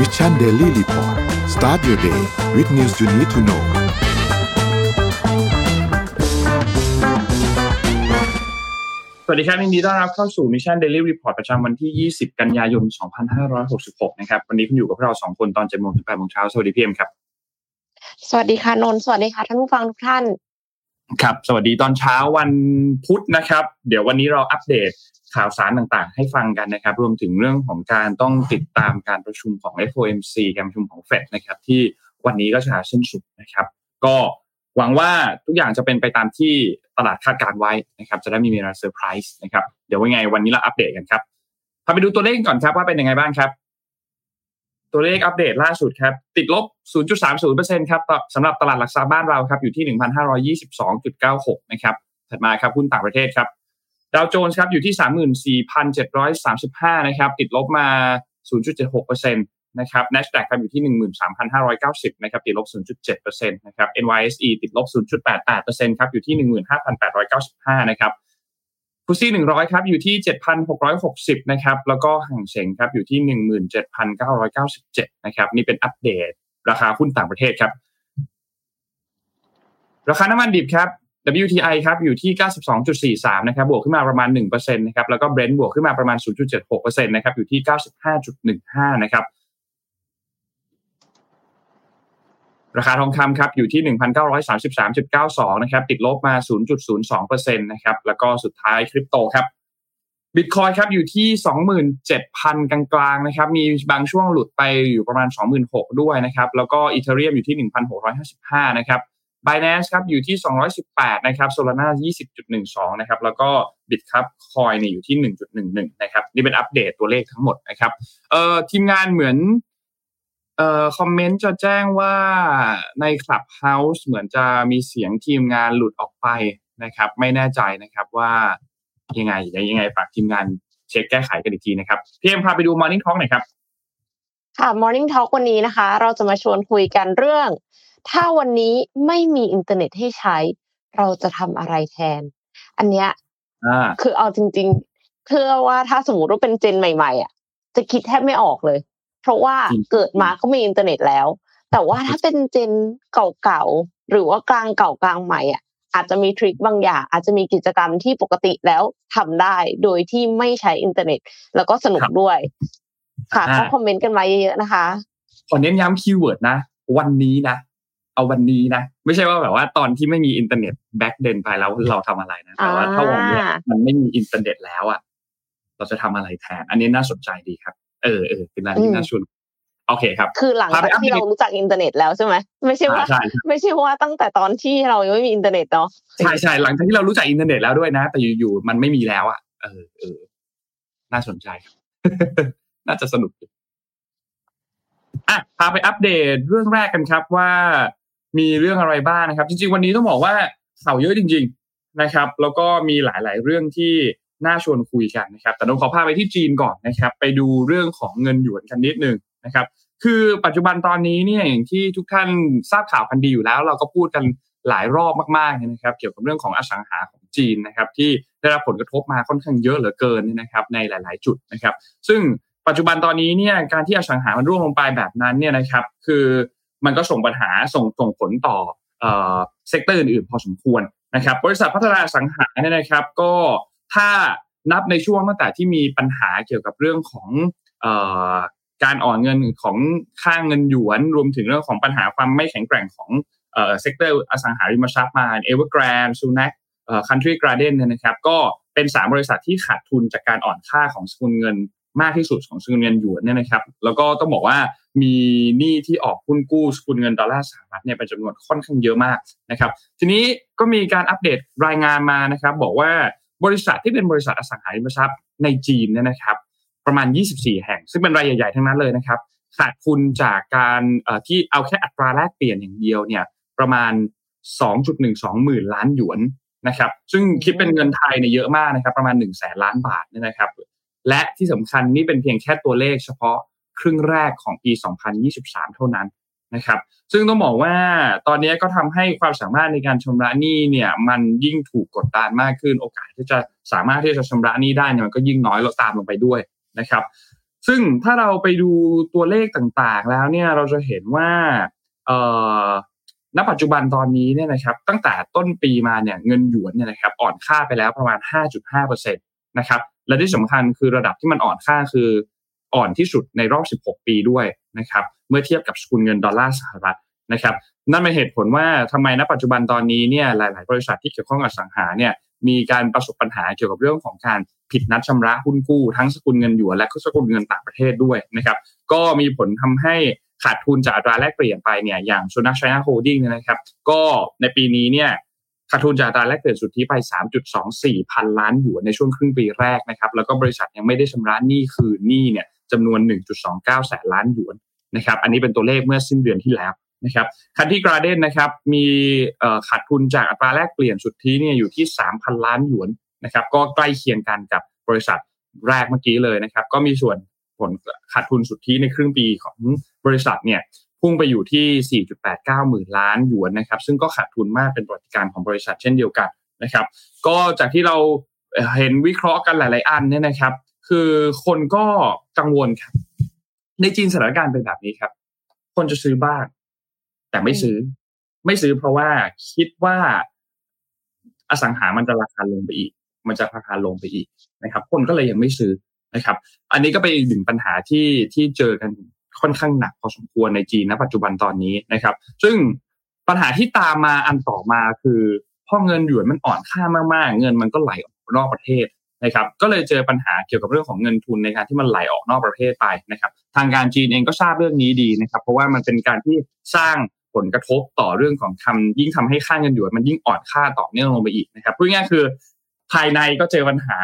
Mission Daily Report start your day with news you need to know สวัสดีครับยินดีต้อนรับเข้าสู่ Mission Daily Report ประจำวันที่ 20 กันยายน 2566 นะครับ วันนี้คุณอยู่กับเราสองคนตอน7โมงถึง8โมงเช้า สวัสดีพี่เอ็มครับ สวัสดีค่ะ นนท์สวัสดีค่ะท่านผู้ฟังทุกท่าน ครับ สวัสดีตอนเช้าวันพุธนะครับ เดี๋ยววันนี้เราอัปเดต ข่าวสารต่างๆ ให้ฟังกันนะครับ รวมถึงเรื่องของการต้องติดตามการประชุมของ FOMC การประชุมของ Fed นะครับ ที่วันนี้ก็จะสิ้นสุดนะครับ ก็หวังว่าทุกอย่างจะเป็นไปตามที่ตลาดคาดการไว้นะครับ จะได้มีเวลาเซอร์ไพรส์นะครับ เดี๋ยวว่าไงวันนี้เราอัปเดตกันครับพาไปดูตัวเลขก่อนครับว่าเป็นยังไงบ้างครับ ตัวเลขอัปเดตล่าสุดครับ ติดลบ 0.30%ครับสำหรับตลาดหลักทรัพย์บ้านเราครับอยู่ที่ 1,522.96 นะครับถัดมาครับหุ้นต่างประเทศครับ ดาวโจนส์ครับอยู่ที่ 34,735 นะครับ ติดลบมา 0.76%นะครับ NASDAQ ครับอยู่ที่ 13,590 นะครับ ติดลบ 0.7%นะครับ NYSE ติดลบ 0.88%ครับ อยู่ที่ 15,895 นะครับฟุตซี่100ครับอยู่ที่7,660นะครับแล้วก็ห่างเสงครับอยู่ที่17,997นะครับนี่เป็นอัปเดต ราคาหุ้นต่างประเทศครับ ราคาน้ำมันดิบครับ WTI ครับอยู่ที่ 92.43 นะครับบวกขึ้นมาประมาณ 1%นะครับแล้วก็ Brent บวกขึ้นมาประมาณ 0.76%นะครับอยู่ที่ 95.15 นะครับราคาทองคำครับอยู่ที่ 1,933.92 นะครับติดลบมา 0.02%นะครับแล้วก็สุดท้ายคริปโตครับบิตคอยครับอยู่ที่ 27,000 กลางๆนะครับมีบางช่วงหลุดไปอยู่ประมาณ 26,000 ด้วยนะครับแล้วก็อีเทเรียมอยู่ที่ 1,655 นะครับ Binance ครับอยู่ที่ 218 นะครับ Solana 20.12 นะครับ แล้วก็ Bit ครับคอยเนี่ยอยู่ที่ 1.11 นะครับ นี่เป็นอัปเดตตัวเลขทั้งหมดนะครับ เอ่อทีมงานเหมือนเอ่อคอมเมนต์จะแจ้งว่าใน Clubhouse เหมือนจะมีเสียงทีมงานหลุดออกไปนะครับ ไม่แน่ใจนะครับว่ายังไงยังไงฝากทีมงานเช็คแก้ไขกันอีกทีนะครับพี่เอ็มพาไปดู Morning Talk หน่อยครับ ค่ะ Morning Talk วันนี้นะคะ เราจะมาชวนคุยกันเรื่อง ถ้าวันนี้ไม่มีอินเทอร์เน็ตให้ใช้ เราจะทำอะไรแทน อันเนี้ยคือเอาจริงๆเชื่อว่าถ้าสมมติว่าเป็น gen ใหม่ ๆ อะ จะคิดแทบไม่ออกเลย เพราะว่าเกิดมาก็มีอินเทอร์เน็ตแล้ว แต่ว่าถ้าเป็น gen เก่าๆหรือว่ากลางเก่ากลางใหม่อะอาจจะมี trick บางอย่าง อาจจะมีกิจกรรมที่ปกติแล้วทำได้โดยที่ไม่ใช้อินเทอร์เน็ต แล้วก็สนุกด้วย ค่ะก็คอมเมนต์กันมาเยอะๆนะคะ ขอเน้นย้ำ keyword นะ วันนี้นะ เอาวันนี้นะ ไม่ใช่ว่าแบบว่าตอนที่ไม่มีอินเทอร์เน็ต back then ไปแล้วเราทำอะไรนะแต่ว่าถ้าวันนี้มันไม่มีอินเทอร์เน็ตแล้วอะเราจะทำอะไรแทน อันนี้น่าสนใจดีครับ เออเออเป็นอะไรที่น่าชวนโอเคครับ คือหลังจากที่เรารู้จักอินเทอร์เน็ตแล้วใช่ไหมไม่ใช่ว่า ไม่ใช่ว่าตั้งแต่ตอนที่เรายังไม่มีอินเทอร์เน็ตเนาะใช่ใช่หลังจากที่เรารู้จักอินเทอร์เน็ตแล้วด้วยนะ แต่อยู่ๆมันไม่มีแล้วอะเออเออน่าสนใจครับน่าจะสนุกอะพาไปอัปเดตเรื่องแรกกันครับว่า มีเรื่องอะไรบ้างนะครับ จริงๆ วันนี้ต้องบอกว่าข่าวเยอะจริง ๆนะครับ แล้วก็มีหลายๆเรื่องที่น่าชวนคุยกันนะครับ แต่ต้องขอพาไปที่จีนก่อนนะครับ ไปดูเรื่องของเงินหยวนกันนิดนึงนะครับ คือปัจจุบันตอนนี้เนี่ยอย่างที่ทุกท่านทราบข่าวกันดีอยู่แล้ว เราก็พูดกันหลายรอบมากๆนะครับ เกี่ยวกับเรื่องของอสังหาของจีนนะครับ ที่ได้รับผลกระทบมาค่อนข้างเยอะเหลือเกินนะครับ ในหลาย ๆ จุดนะครับ ซึ่งปัจจุบันตอนนี้เนี่ยการที่อสังหามันร่วงลงไปแบบนั้นเนี่ยนะครับ คือ มันก็ส่งปัญหาส่งส่งผลต่อ sector อื่นๆพอสมควรนะครับบริษัทพัฒนาอสังหาเนี่ยนะครับ ก็ถ้านับในช่วงตั้งแต่ที่มีปัญหาเกี่ยวกับเรื่องของการอ่อนเงินของค่าเงินหยวน รวมถึงเรื่องของปัญหาความไม่แข็งแกร่งของ sector อสังหาริมทรัพย์มา Evergrande Sunac Country Garden เนี่ยนะครับ ก็เป็นสามบริษัทที่ขาดทุนจากการอ่อนค่าของสกุลเงิน มากที่สุดของสกุลเงินหยวนเนี่ยนะครับ แล้วก็ต้องบอกว่ามีหนี้ที่ออกหุ้นกู้สกุลเงินดอลลาร์สหรัฐเนี่ยเป็นจำนวนค่อนข้างเยอะมากนะครับ ทีนี้ก็มีการอัปเดตรายงานมานะครับ บอกว่าบริษัทที่เป็นบริษัทอสังหาริมทรัพย์ในจีนเนี่ยนะครับ ประมาณ 24 แห่ง ซึ่งเป็นรายใหญ่ๆทั้งนั้นเลยนะครับขาดทุนจากการที่เอาแค่อัตราแลกเปลี่ยนอย่างเดียวเนี่ยประมาณ 2.12 หมื่นล้านหยวนนะครับ ซึ่งคิดเป็นเงินไทยเนี่ยเยอะมากนะครับ ประมาณ1 0 0 0 0แสนล้านบาทเนี่ยนะครับ และที่สำคัญนี่เป็นเพียงแค่ตัวเลขเฉพาะครึ่งแรกของปี 2023 เท่านั้นนะครับ ซึ่งต้องบอกว่าตอนนี้ก็ทำให้ความสามารถในการชำระหนี้เนี่ยมันยิ่งถูกกดดันมากขึ้น โอกาสที่จะสามารถที่จะชำระหนี้ได้เนี่ยมันก็ยิ่งน้อยลงตามลงไปด้วยนะครับ ซึ่งถ้าเราไปดูตัวเลขต่างๆ แล้วเนี่ยเราจะเห็นว่าเอ่อณปัจจุบันตอนนี้เนี่ยนะครับตั้งแต่ต้นปีมาเนี่ยเงินหยวนเนี่ยนะครับอ่อนค่าไปแล้วประมาณ 5.5%นะครับ และที่สำคัญคือระดับที่มันอ่อนค่าคืออ่อนที่สุดในรอบ 16 ปีด้วยนะครับเมื่อเทียบกับสกุลเงินดอลลาร์สหรัฐนะครับนั่นเป็นเหตุผลว่าทำไมณปัจจุบันตอนนี้เนี่ยหลาย ๆ บริษัทที่เกี่ยวข้องกับอสังหาเนี่ยมีการประสบปัญหาเกี่ยวกับเรื่องของการผิดนัดชำระหุ้นกู้ ทั้งสกุลเงินหยวนและก็สกุลเงินต่างประเทศด้วยนะครับก็มีผลทำให้ขาดทุนจากอัตราแลกเปลี่ยนไปเนี่ยอย่าง Sunac China Holding นะครับก็ในปีนี้เนี่ย ขาดทุนจากอัตราแลกเปลี่ยนสุทธิไป 3.24 พันล้านหยวนในช่วงครึ่งปีแรกนะครับ แล้วก็บริษัทยังไม่ได้ชำระหนี้คืนหนี้เนี่ยจำนวน 1.29 แสนล้านหยวนนะครับ อันนี้เป็นตัวเลขเมื่อสิ้นเดือนที่แล้วนะครับคันที่กราเดนนะครับมีขาดทุนจากอัตราแลกเปลี่ยนสุทธิเนี่ยอยู่ที่ 3,000 ล้านหยวนนะครับ ก็ใกล้เคียงกันกับบริษัทแรกเมื่อกี้เลยนะครับ ก็มีส่วนผลขาดทุนสุทธิในครึ่งปีของบริษัทเนี่ย พุ่งไปอยู่ที่ 4.89 หมื่นล้านหยวนนะครับ ซึ่งก็ขาดทุนมากเป็นประวัติการของบริษัทเช่นเดียวกันนะครับ ก็จากที่เราเห็นวิเคราะห์กันหลาย ๆ อันเนี่ยนะครับ คือคนก็กังวลครับ ในจีนสถานการณ์เป็นแบบนี้ครับ คนจะซื้อบ้าน แต่ไม่ซื้อ ไม่ซื้อเพราะว่าคิดว่าอสังหามันจะราคาลงไปอีก มันจะราคาลงไปอีกนะครับ คนก็เลยยังไม่ซื้อนะครับ อันนี้ก็เป็นอีกหนึ่งปัญหาที่ที่เจอกัน ค่อนข้างหนักพอสมควรในจีนณปัจจุบันตอนนี้นะครับ ซึ่งปัญหาที่ตามมาอันต่อมาคือพอเงินหยวนมันอ่อนค่ามากๆ เงินมันก็ไหลออกนอกประเทศนะครับ ก็เลยเจอปัญหาเกี่ยวกับเรื่องของเงินทุนในการที่มันไหลออกนอกประเทศไปนะครับ ทางการจีนเองก็ทราบเรื่องนี้ดีนะครับ เพราะว่ามันเป็นการที่สร้างผลกระทบต่อเรื่องของคำยิ่งทำให้ค่าเงินหยวนมันยิ่งอ่อนค่าต่อเนื่องลงไปอีกนะครับพูดง่ายคือ ภายในก็เจอปัญหา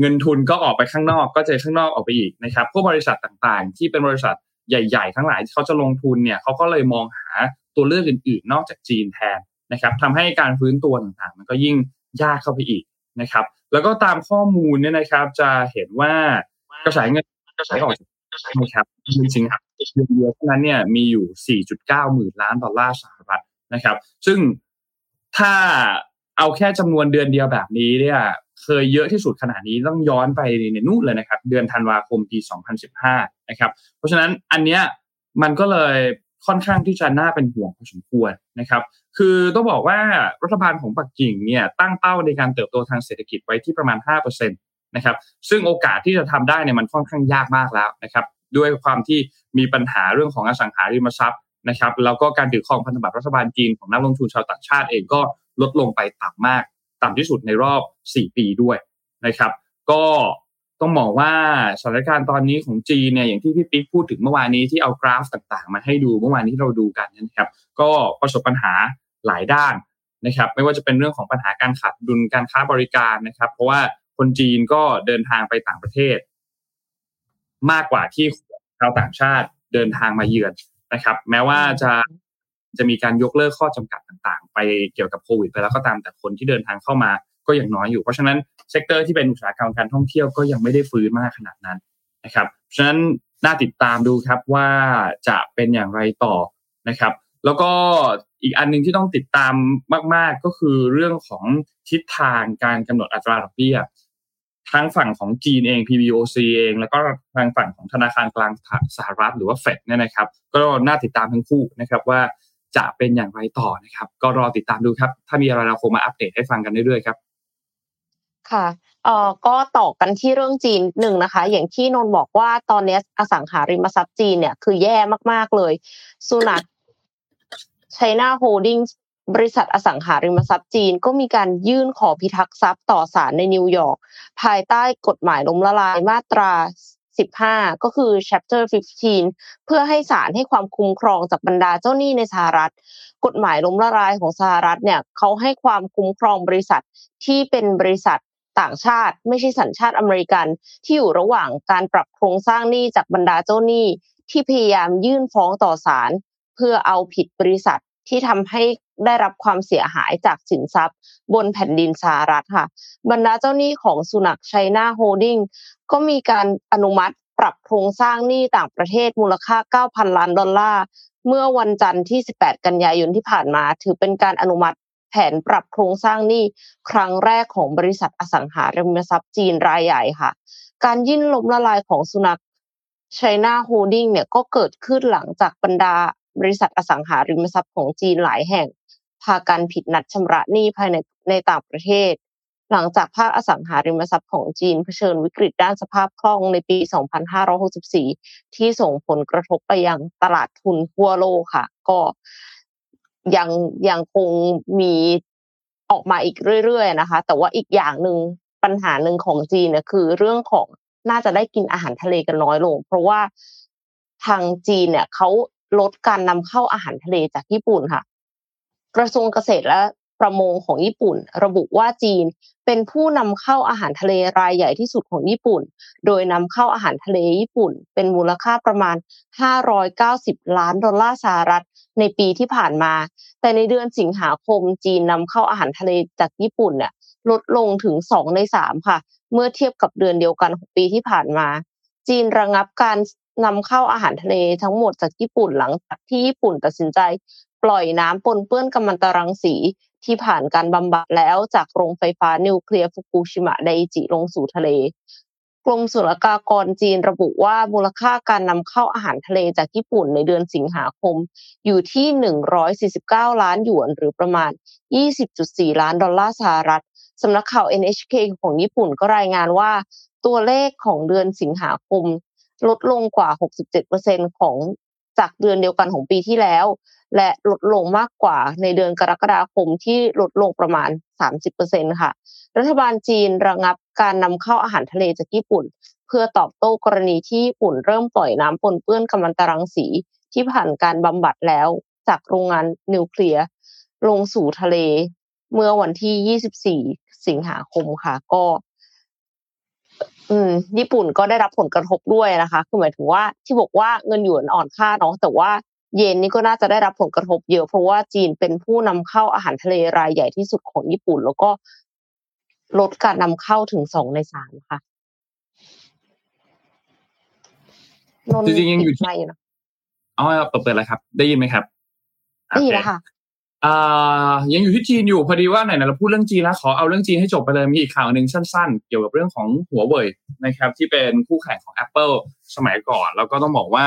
เงินทุนก็ออกไปข้างนอก ก็เจอข้างนอกออกไปอีกนะครับพวกบริษัทต่างๆ ที่เป็นบริษัท ใหญ่ๆ ทั้งหลายที่เขาจะลงทุนเนี่ยเขาก็เลยมองหาตัวเลือกอื่นๆ นอกจากจีนแทนนะครับทำให้การฟื้นตัวต่างๆ มันก็ยิ่งยากเข้าไปอีกนะครับ แล้วก็ตามข้อมูลเนี่ยนะครับ จะเห็นว่ากระแสเงินกระแสออกนะครับจริงๆครับเดือนเดียวเท่านั้นเนี่ยมีอยู่ 4.9 หมื่นล้านดอลลาร์สหรัฐนะครับ ซึ่งถ้าเอาแค่จำนวนเดือนเดียวแบบนี้เนี่ย เคยเยอะที่สุดขนาดนี้ต้องย้อนไปในนู่นเลยนะครับ เดือนธันวาคมปี 2015 นะครับ เพราะฉะนั้นอันเนี้ยมันก็เลยค่อนข้างที่จะน่าเป็นห่วงพอสมควรนะครับ คือต้องบอกว่ารัฐบาลของปักกิ่งเนี่ยตั้งเป้าในการเติบโตทางเศรษฐกิจไว้ที่ประมาณ 5%นะครับ ซึ่งโอกาสที่จะทำได้เนี่ยมันค่อนข้างยากมากแล้วนะครับ ด้วยความที่มีปัญหาเรื่องของอสังหาริมทรัพย์นะครับ แล้วก็การถือครองพันธบัตรรัฐบาลจีนของนักลงทุนชาวต่างชาติเองก็ลดลงไปต่ำมาก ต่ำที่สุดในรอบ 4 ปีด้วยนะครับ ก็ต้องมองว่าสถานการณ์ตอนนี้ของจีนเนี่ยอย่างที่พี่ปิ๊กพูดถึงเมื่อวานนี้ที่เอากราฟต่างๆ มาให้ดูเมื่อวานนี้เราดูกันนะครับ ก็ประสบปัญหาหลายด้านนะครับ ไม่ว่าจะเป็นเรื่องของปัญหาการขาดดุลการค้าบริการนะครับ เพราะว่าคนจีนก็เดินทางไปต่างประเทศ มากกว่าที่ชาวต่างชาติเดินทางมาเยือนนะครับ แม้ว่าจะ จะมีการยกเลิกข้อจำกัดต่างๆ ไปเกี่ยวกับโควิดไปแล้วก็ตามแต่คนที่เดินทางเข้ามาก็ยังน้อยอยู่ เพราะฉะนั้น sector ที่เป็นอุตสาหกรรมการท่องเที่ยวก็ยังไม่ได้ฟื้นมากขนาดนั้นนะครับฉะนั้นน่าติดตามดูครับว่าจะเป็นอย่างไรต่อนะครับ แล้วก็อีกอันนึงที่ต้องติดตามมาก ๆ ก็คือเรื่องของทิศทางการกำหนดอัตราดอกเบี้ยทั้งฝั่งของจีนเอง PBOC เอง แล้วก็ทางฝั่งของธนาคารกลางสหรัฐหรือว่าเฟดเนี่ยนะครับ ก็น่าติดตามทั้งคู่นะครับว่า จะเป็นอย่างไรต่อนะครับ ก็รอติดตามดูครับ ถ้ามีอะไรเราคงมาอัปเดตให้ฟังกันเรื่อยๆครับ ค่ะเอ่อก็ต่อกันที่เรื่องจีนหนึ่งนะคะ อย่างที่นนบอกว่าตอนนี้อสังหาริมทรัพย์จีนเนี่ยคือแย่มากๆเลย Sunac China Holding บริษัทอสังหาริมทรัพย์จีนก็มีการยื่นขอพิทักษ์ทรัพย์ต่อศาลในนิวยอร์กภายใต้กฎหมายล้มละลายมาตรา 15 ก็คือ chapter 15 เพื่อให้ศาลให้ความคุ้มครองจากบรรดาเจ้าหนี้ในสหรัฐ กฎหมายล้มละลายของสหรัฐเนี่ยเขาให้ความคุ้มครองบริษัทที่เป็นบริษัทต่างชาติ ไม่ใช่สัญชาติอเมริกัน ที่อยู่ระหว่างการปรับโครงสร้างหนี้จากบรรดาเจ้าหนี้ที่พยายามยื่นฟ้องต่อศาลเพื่อเอาผิดบริษัทที่ทำให้ได้รับความเสียหายจากสินทรัพย์ บนแผ่นดินสหรัฐค่ะ บรรดาเจ้าหนี้ของ Sunac China Holding ก็มีการอนุมัติปรับโครงสร้างหนี้ต่างประเทศมูลค่า 9,000 ล้านดอลลาร์เมื่อวันจันทร์ที่ 18 กันยายนที่ผ่านมา ถือเป็นการอนุมัติแผนปรับโครงสร้างหนี้ครั้งแรกของบริษัทอสังหาริมทรัพย์จีนรายใหญ่ค่ะ การยื่นล้มละลายของสุนัข China Holding เนี่ยก็เกิดขึ้นหลังจากบรรดาบริษัทอสังหาริมทรัพย์ของจีนหลายแห่ง พากันผิดนัดชำระหนี้ภายในในต่างประเทศ หลังจากภาคอสังหาริมทรัพย์ของจีนเผชิญวิกฤตด้านสภาพคล่องในปี 2564 ที่ส่งผลกระทบไปยังตลาดทุนทั่วโลกค่ะ ก็ยังยังคงมีออกมาอีกเรื่อยๆนะคะ แต่ว่าอีกอย่างหนึ่งปัญหาหนึ่งของจีนเนี่ยคือเรื่องของน่าจะได้กินอาหารทะเลกันน้อยลง เพราะว่าทางจีนเนี่ยเขาลดการนำเข้าอาหารทะเลจากญี่ปุ่นค่ะ กระทรวงเกษตรและ ประมงของญี่ปุ่น ระบุว่าจีนเป็นผู้นำเข้าอาหารทะเลรายใหญ่ที่สุดของญี่ปุ่น โดยนำเข้าอาหารทะเลญี่ปุ่น เป็นมูลค่าประมาณ 590 ล้านดอลลาร์สหรัฐในปีที่ผ่านมา แต่ในเดือนสิงหาคมจีนนำเข้าอาหารทะเลจากญี่ปุ่นเนี่ยลดลงถึง 2 ใน 3 ค่ะ เมื่อเทียบกับเดือนเดียวกันของปีที่ผ่านมา จีนระงับการนำเข้าอาหารทะเลทั้งหมดจากญี่ปุ่นหลังจากที่ญี่ปุ่นตัดสินใจ ปล่อยน้ำปนเปื้อนกัมมันตรังสี ที่ผ่านการบำบัดแล้วจากโรงไฟฟ้านิวเคลียร์ฟุกุชิมะไดจิลงสู่ทะเล กรมศุลกากรจีนระบุว่ามูลค่าการนำเข้าอาหารทะเลจากญี่ปุ่นในเดือนสิงหาคม อยู่ที่ 149 ล้านหยวน หรือประมาณ 20.4 ล้านดอลลาร์สหรัฐสำนักข่าว NHK ของญี่ปุ่นก็รายงานว่า ตัวเลขของเดือนสิงหาคมลดลงกว่า 67%ของ จากเดือนเดียวกันของปีที่แล้ว และลดลงมากกว่าในเดือนกรกฎาคมที่ลดลงประมาณ 30%ค่ะ รัฐบาลจีนระงับการนำเข้าอาหารทะเลจากญี่ปุ่น เพื่อตอบโต้กรณีที่ญี่ปุ่นเริ่มปล่อยน้ำปนเปื้อนกัมมันตรังสีที่ผ่านการบำบัดแล้วจากโรงงานนิวเคลียร์ลงสู่ทะเล เมื่อวันที่ 24 สิงหาคมค่ะ ก็ อืมญี่ปุ่นก็ได้รับผลกระทบด้วยนะคะคือหมายถึงว่าที่บอกว่าเงินหยวนอ่อนค่าเนาะแต่ว่าเยนนี่ก็น่าจะได้รับผลกระทบเยอะเพราะว่าจีนเป็นผู้นำเข้าอาหารทะเลรายใหญ่ที่สุดของญี่ปุ่น แล้วก็ลดการนำเข้าถึงสองในสามค่ะจริงๆยังอยู่ที่อ๋อเปิดเปิดแล้วครับ ได้ยินไหมครับได้ยินแล้วค่ะ อ่ายังอยู่ที่จีนอยู่พอดีว่าไหนๆเราพูดเรื่องจีนแล้วขอเอาเรื่องจีนให้จบไปเลยมีอีกข่าวหนึ่งสั้นๆ เกี่ยวกับเรื่องของหัวเว่ยนะครับที่เป็นคู่แข่งของ Apple สมัยก่อน แล้วก็ต้องบอกว่า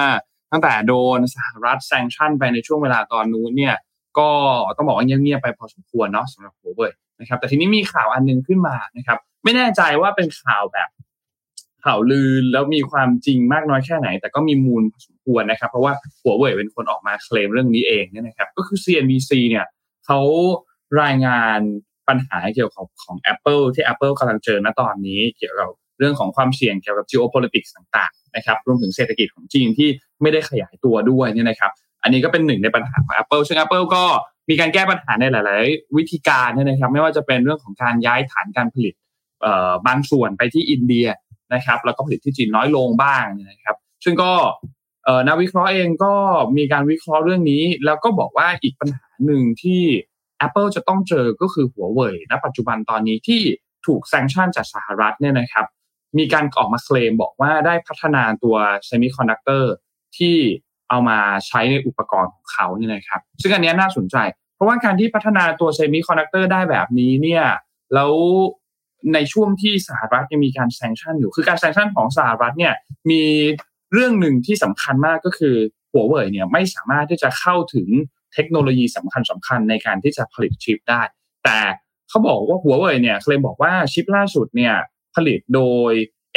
ตั้งแต่โดนสหรัฐแซงชั่นไปในช่วงเวลาตอนนู้นเนี่ยก็ต้องบอกว่าเงียบๆไปพอสมควรเนาะสำหรับหัวเว่ยนะครับแต่ทีนี้มีข่าวอันนึงขึ้นมานะครับไม่แน่ใจว่าเป็นข่าวแบบ ข่าวลือแล้วมีความจริงมากน้อยแค่ไหน แต่ก็มีมูลสมควรนะครับ เพราะว่าหัวเว่ยเป็นคนออกมาเคลมเรื่องนี้เองเนี่ยนะครับ ก็คือ CNBC เนี่ยเขารายงานปัญหาเกี่ยวกับของ Apple ที่ Apple กำลังเจอณตอนนี้เกี่ยวกับเรื่องของความเสี่ยงเกี่ยวกับ geopolitics ต่างๆนะครับรวมถึงเศรษฐกิจของจีนที่ไม่ได้ขยายตัวด้วยเนี่ยนะครับ อันนี้ก็เป็นหนึ่งในปัญหาของ Apple ซึ่ง Apple ก็มีการแก้ปัญหาในหลาย ๆ วิธีการนะครับ ไม่ว่าจะเป็นเรื่องของการย้ายฐานการผลิตบางส่วนไปที่อินเดีย นะครับ แล้วก็ผลิตที่จีนน้อยลงบ้างนะครับ ซึ่งก็นักวิเคราะห์เองก็มีการวิเคราะห์เรื่องนี้ แล้วก็บอกว่าอีกปัญหาหนึ่งที่ Apple จะต้องเจอก็คือหัวเว่ยณปัจจุบันตอนนี้ที่ถูก sanction จากสหรัฐเนี่ยนะครับ มีการออกมาเคลมบอกว่าได้พัฒนาตัวเซมิคอนดักเตอร์ที่เอามาใช้ในอุปกรณ์ของเขาเนี่ยนะครับ ซึ่งอันนี้น่าสนใจ เพราะว่าการที่พัฒนาตัวเซมิคอนดักเตอร์ได้แบบนี้เนี่ยแล้ว ในช่วงที่สหรัฐยังมีการ sanction อยู่ คือการ sanction ของสหรัฐเนี่ยมีเรื่องหนึ่งที่สำคัญมากก็คือหัวเว่ยเนี่ยไม่สามารถที่จะเข้าถึงเทคโนโลยีสำคัญสำคัญในการที่จะผลิตชิปได้ แต่เขาบอกว่าหัวเว่ยเนี่ยเคลมบอกว่าชิปล่าสุดเนี่ยผลิตโดย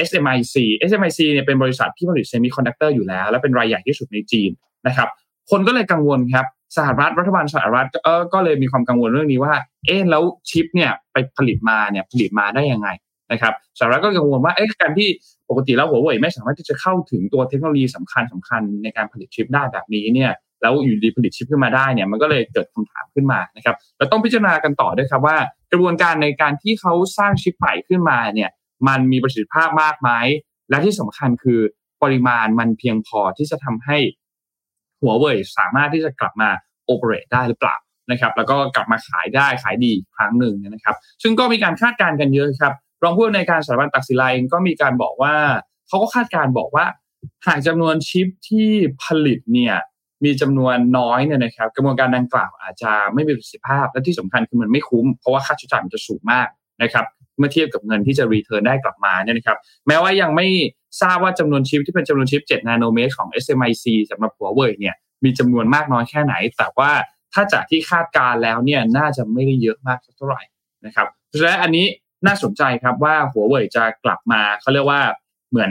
SMIC SMIC เนี่ยเป็นบริษัทที่ผลิตเซมิคอนดักเตอร์อยู่แล้ว และเป็นรายใหญ่ที่สุดในจีนนะครับ คนก็เลยกังวลครับ สหรัฐรัฐบาลสหรัฐเออก็เลยมีความกังวลเรื่องนี้ว่า เอ๊ะแล้วชิปเนี่ยไปผลิตมาเนี่ยผลิตมาได้ยังไงนะครับสหรัฐก็กังวลว่าเอ๊ะการที่ปกติแล้วหัวเว่ยไม่สามารถที่จะเข้าถึงตัวเทคโนโลยีสำคัญสำคัญในการผลิตชิปได้แบบนี้เนี่ยแล้วอยู่ดีผลิตชิปขึ้นมาได้เนี่ยมันก็เลยเกิดคำถามขึ้นมานะครับเราต้องพิจารณากันต่อด้วยครับว่า กระบวนการในการที่เขาสร้างชิปใหม่ขึ้นมาเนี่ยมันมีประสิทธิภาพมากไหมและที่สำคัญคือปริมาณมันเพียงพอที่จะทำให้ หัวเว่ยสามารถที่จะกลับมาโอเปเรตได้หรือเปล่านะครับแล้วก็กลับมาขายได้ขายดีครั้งหนึ่งนะครับซึ่งก็มีการคาดการณ์กันเยอะครับรองผู้ในวยการสถาบันตักศิลาเองก็มีการบอกว่าเขาก็คาดการณ์บอกว่า หากจำนวนชิปที่ผลิตเนี่ยมีจำนวนน้อยเนี่ยนะครับ กระบวนการดังกล่าวอาจจะไม่มีประสิทธิภาพและที่สำคัญคือมันไม่คุ้มเพราะว่าค่าใช้จ่ายมันจะสูงมากนะครับเมื่อเทียบกับเงินที่จะ return ได้กลับมาเนี่ยนะครับ แม้ว่ายังไม่ ทราบว่าจำนวนชิปที่เป็นจำนวนชิป 7 นาโนเมตรของ SMIC สำหรับหัวเว่ยเนี่ยมีจำนวนมากน้อยแค่ไหน แต่ว่าถ้าจากที่คาดการณ์แล้วเนี่ยน่าจะไม่ได้เยอะมากเท่าไหร่นะครับเพราะฉะนั้นอันนี้น่าสนใจครับว่าหัวเว่ยจะกลับมาเขาเรียกว่าเหมือน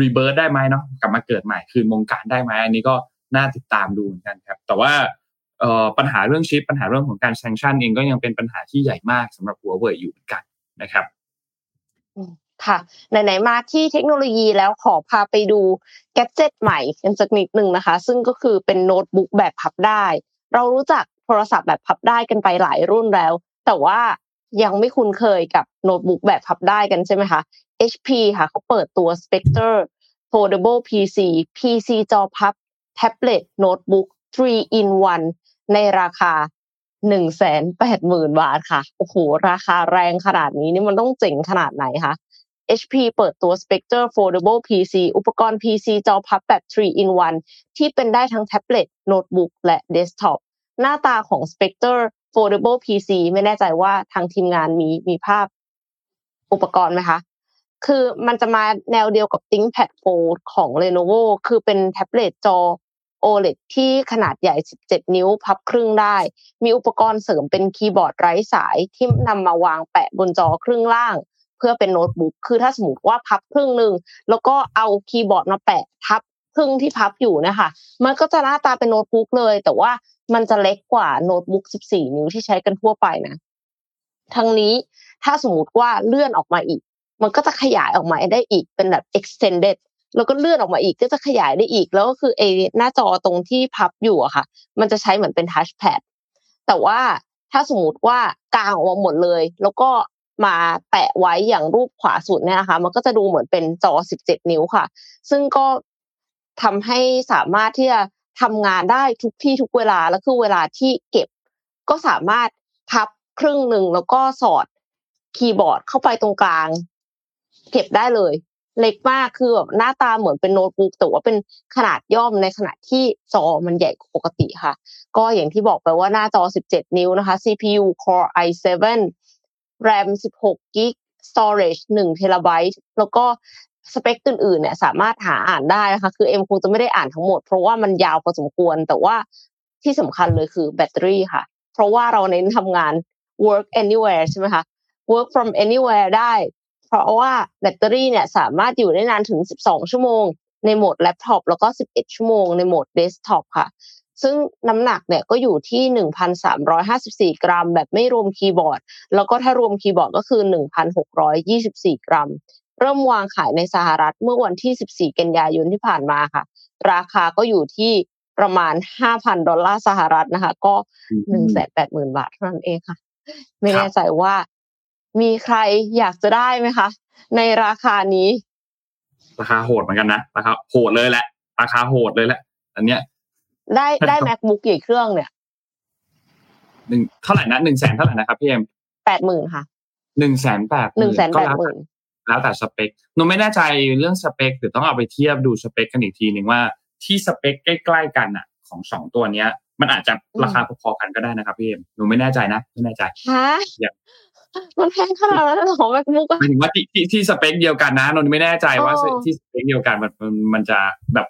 rebirth ได้ไหมเนาะกลับมาเกิดใหม่คืนวงการได้ไหมอันนี้ก็น่าติดตามดูเหมือนกันครับ แต่ว่าปัญหาเรื่องชิปปัญหาเรื่องของการ sanction เองก็ยังเป็นปัญหาที่ใหญ่มากสำหรับหัวเว่ยอยู่เหมือนกันนะครับ ค่ะ ไหนๆมาที่เทคโนโลยีแล้วขอพาไปดูแกจเจ็ตใหม่กันสักนิดหนึ่งนะคะ ซึ่งก็คือเป็นโน้ตบุ๊กแบบพับได้ เรารู้จักโทรศัพท์แบบพับได้กันไปหลายรุ่นแล้ว แต่ว่ายังไม่คุ้นเคยกับโน้ตบุ๊กแบบพับได้กันใช่ไหมคะ HP ค่ะเขาเปิดตัว Spectre Foldable PC PC จอพับแท็บเล็ตโน้ตบุ๊ก3 in 1ในราคาหนึ่งแสนแปดหมื่นบาทค่ะ โอ้โห ราคาแรงขนาดนี้นี่มันต้องเจ๋งขนาดไหนคะ HP เปิดตัว Spectre Foldable PC อุปกรณ์ PC จอพับแบบ 3 in 1 ที่เป็นได้ทั้งแท็บเล็ตโน้ตบุ๊กและเดสก์ท็อปหน้าตาของ Spectre Foldable PC ไม่แน่ใจว่าทางทีมงานมีมีภาพอุปกรณ์ไหมคะ คือมันจะมาแนวเดียวกับ ThinkPad Fold ของ Lenovo คือเป็นแท็บเล็ตจอ OLED ที่ขนาดใหญ่ 17 นิ้วพับครึ่งได้ มีอุปกรณ์เสริมเป็นคีย์บอร์ดไร้สายที่นำมาวางแปะบนจอครึ่งล่าง เพื่อเป็นโน้ตบุ๊กคือถ้าสมมติว่าพับครึ่งหนึ่งแล้วก็เอาคีย์บอร์ดมาแปะทับครึ่งที่พับอยู่นะคะมันก็จะหน้าตาเป็นโน้ตบุ๊กเลย แต่ว่ามันจะเล็กกว่าโน้ตบุ๊ก 14 นิ้วที่ใช้กันทั่วไปนะทั้งนี้ถ้าสมมติว่าเลื่อนออกมาอีก มันก็จะขยายออกมาได้อีกเป็นแบบ extended แล้วก็เลื่อนออกมาอีกก็จะขยายได้อีก แล้วก็คือไอ้หน้าจอตรงที่พับอยู่อะค่ะ มันจะใช้เหมือนเป็นทัชแพดแต่ว่าถ้าสมมติว่ากางออกมาหมดเลย แล้วก็ มาแปะไว้อย่างรูปขวาสุดเนี่ยนะคะ มันก็จะดูเหมือนเป็นจอ 17 นิ้วค่ะ ซึ่งก็ทำให้สามารถที่จะทำงานได้ทุกที่ทุกเวลาแล้วคือเวลาที่เก็บ ก็สามารถพับครึ่งหนึ่งแล้วก็สอดคีย์บอร์ดเข้าไปตรงกลาง เก็บได้เลย เล็กมากคือแบบหน้าตาเหมือนเป็นโน้ตบุ๊กแต่ว่าเป็นขนาดย่อมในขณะที่จอมันใหญ่กว่าปกติค่ะ ก็อย่างที่บอกไปว่าหน้าจอ 17 นิ้วนะคะ CPU Core i7 RAM 16 g b storage 1 t b แล้วก็สเปคอื่นๆเนี่ยสามารถหาอ่านได้นะคะคือเอ็มคงจะไม่ได้อ่านทั้งหมด เพราะว่ามันยาวพอสมควร แต่ว่าที่สำคัญเลยคือแบตเตอรี่ค่ะ เพราะว่าเราเน้นทำงาน work anywhere ใช่ไหมคะ work from anywhere ได้ เพราะว่าแบตเตอรี่เนี่ยสามารถอยู่ได้นานถึง 12 ชั่วโมง ในโหมดแล็ปท็อปแล้วก็ 11 ชั่วโมงในโหมดเดสก์ท็อปค่ะ ซึ่งน้ำหนักเนี่ยก็อยู่ที่ 1,354 กรัม แบบไม่รวมคีย์บอร์ด แล้วก็ถ้ารวมคีย์บอร์ดก็คือ 1,624 กรัม เริ่มวางขายในสหรัฐเมื่อวันที่ 14 กันยายนที่ผ่านมาค่ะ ราคาก็อยู่ที่ประมาณ 5,000 ดอลลาร์สหรัฐนะคะ ก็ 180,000 บาทเท่านั้นเองค่ะ ไม่แน่ใจว่ามีใครอยากจะได้ไหมคะ ในราคานี้ ราคาโหดเหมือนกันนะราคาโหดเลยแหละ ราคาโหดเลยแหละ อันเนี้ย ได้ได้ macbook กี่เครื่องเนี่ยหนึ่งเท่าไหร่นะหนึ่งแสนเท่าไหร่นะครับพี่เอ็มแปดหมื่นค่ะหนึ่งแสนแปดหนึ่งแสนแปดหมื่นแล้วแต่สเปคหนูไม่แน่ใจเรื่องสเปคหรือต้องเอาไปเทียบดูสเปคกันอีกทีหนึ่งว่าที่สเปคใกล้ๆกันอะ ของสองตัวเนี้ย มันอาจจะราคาพอๆกันก็ได้นะครับพี่เอ็มหนูไม่แน่ใจนะไม่แน่ใจฮะมันแพงขนาดนั้นหรอ MacBook หมายถึงว่าที่ที่ที่สเปคเดียวกันนะนนไม่แน่ใจว่าที่สเปคเดียวกันมันมันจะแบบ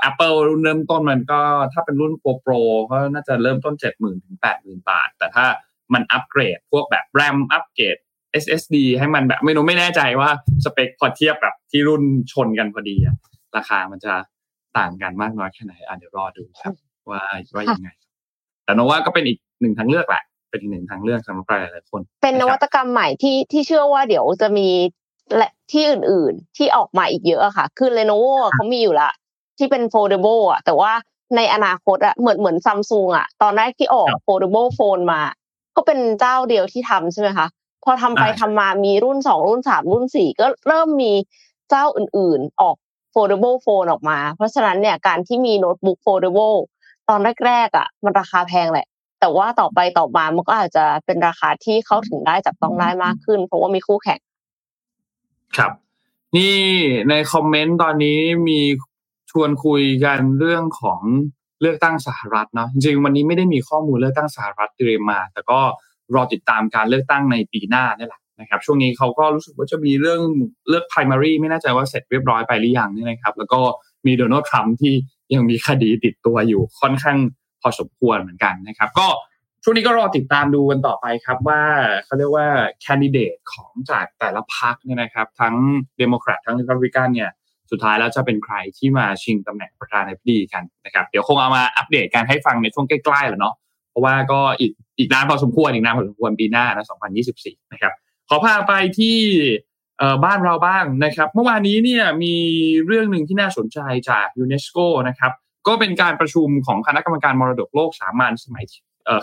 แอปเปิลรุ่นเริ่มต้นมันก็ถ้าเป็นรุ่น Pro Pro ก็น่าจะเริ่มต้นเจ็ดหมื่นถึงแปดหมื่นบาท แต่ถ้ามันอัปเกรดพวกแบบแรมอัปเกรด SSD ให้มันแบบไม่รู้ไม่แน่ใจว่าสเปคพอเทียบแบบที่รุ่นชนกันพอดีอะราคามันจะต่างกันมากน้อยแค่ไหนอะเดี๋ยวรอดูครับ ว่าว่ายังไง แต่นว่าก็เป็นอีกหนึ่งทางเลือกแหละเป็นอีกหนึ่งทางเลือกสำหรับหลายๆคน เป็นนวัตกรรมใหม่ที่ที่เชื่อว่าเดี๋ยวจะมีและที่อื่นๆที่ออกมาอีกเยอะค่ะ คือ Lenovo เขามีอยู่ละ ที่เป็น foldable อะแต่ว่าในอนาคตอะเหมือนเหมือนซัมซุงอะ ตอนแรกที่ออก foldable phone มา ก็เป็นเจ้าเดียวที่ทำใช่ไหมคะพอทำไปทำมามีรุ่นสองรุ่นสามรุ่นสี่ก็เริ่มมีเจ้าอื่นๆ ออก foldable phone ออกมา เพราะฉะนั้นเนี่ยการที่มีโน้ตบุ๊ก foldable ตอนแรกๆอะ มันราคาแพงแหละ แต่ว่าต่อไปต่อมามันก็อาจจะเป็นราคาที่เข้าถึงได้จับต้องได้มากขึ้น เพราะว่ามีคู่แข่ง ครับ นี่ในคอมเมนต์ตอนนี้มี ชวนคุยกันเรื่องของเลือกตั้งสหรัฐเนาะจริงๆวันนี้ไม่ได้มีข้อมูลเลือกตั้งสหรัฐเตรียมมา แต่ก็รอติดตามการเลือกตั้งในปีหน้านี่แหละนะครับช่วงนี้เขาก็รู้สึกว่าจะมีเรื่องเลือก primary ไม่แน่ใจว่าเสร็จเรียบร้อยไปหรือยังนี่นะครับ แล้วก็มีโดนัลด์ทรัมป์ที่ยังมีคดีติดตัวอยู่ค่อนข้างพอสมควรเหมือนกันนะครับ ก็ช่วงนี้ก็รอติดตามดูกันต่อไปครับว่าเขาเรียกว่าแคนดิเดตของจากแต่ละพรรคเนี่ยนะครับ ทั้งเดโมแครตทั้งริพับลิกันเนี่ย สุดท้ายแล้วจะเป็นใครที่มาชิงตำแหน่งประธานาธิบดีกันนะครับเดี๋ยวคงเอามาอัปเดตกันให้ฟังในช่วงใกล้ๆแหละเนาะเพราะว่าก็อีกอีกนานพอสมควรอีกนานพอสมควรปีหน้านะ2024 นะครับ ขอพาไปที่บ้านเราบ้างนะครับ เมื่อวานนี้เนี่ยมีเรื่องหนึ่งที่น่าสนใจจากยูเนสโกนะครับก็เป็นการประชุมของคณะกรรมการมรดกโลกสามัญสมัย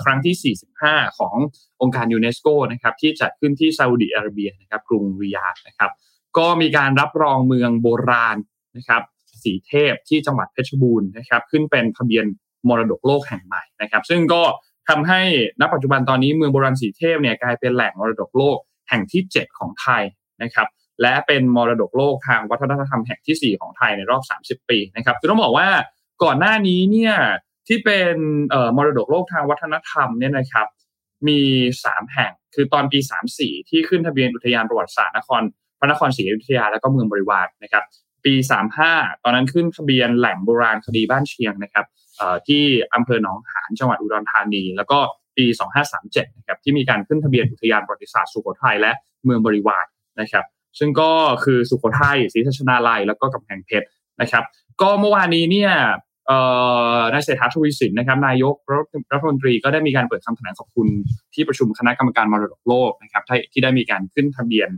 ครั้งที่ 45 ขององค์การยูเนสโกนะครับที่จัดขึ้นที่ซาอุดิอาระเบียนะครับกรุงริยาดนะครับ ก็มีการรับรองเมืองโบราณนะครับสีเทพที่จังหวัดเพชรบูรณ์นะครับ ขึ้นเป็นทะเบียนมรดกโลกแห่งใหม่นะครับ ซึ่งก็ทำให้ณปัจจุบันตอนนี้เมืองโบราณสีเทพเนี่ยกลายเป็นแหล่งมรดกโลกแห่งที่ 7 ของไทยนะครับและเป็นมรดกโลกทางวัฒนธรรมแห่งที่ 4 ของไทยในรอบ 30 ปีนะครับคือต้องบอกว่าก่อนหน้านี้เนี่ยที่เป็นมรดกโลกทางวัฒนธรรมเนี่ยนะครับมี 3 แห่งคือตอนปี 34 ที่ขึ้นทะเบียนอุทยานประวัติศาสตร์นคร พระนครศรีอยุธยาแล้วก็เมืองบริวารนะครับ ปี 35 ตอนนั้นขึ้นทะเบียนแหล่งโบราณคดีบ้านเชียงนะครับที่อำเภอหนองหานจังหวัดอุดรธานี แล้วก็ปี 2537นะครับที่มีการขึ้นทะเบียนอุทยานประวัติศาสตร์สุโขทัยและเมืองบริวารนะครับ ซึ่งก็คือสุโขทัยศรีสัชนาลัย แล้วก็กำแพงเพชรนะครับ ก็เมื่อวานนี้เนี่ยนายเศรษฐาทวีสินนะครับนายกรัฐมนตรีก็ได้มีการเปิดคำแถลงขอบคุณที่ประชุมคณะกรรมการมรดกโลกนะครับที่ได้มีการขึ้นทะเบียน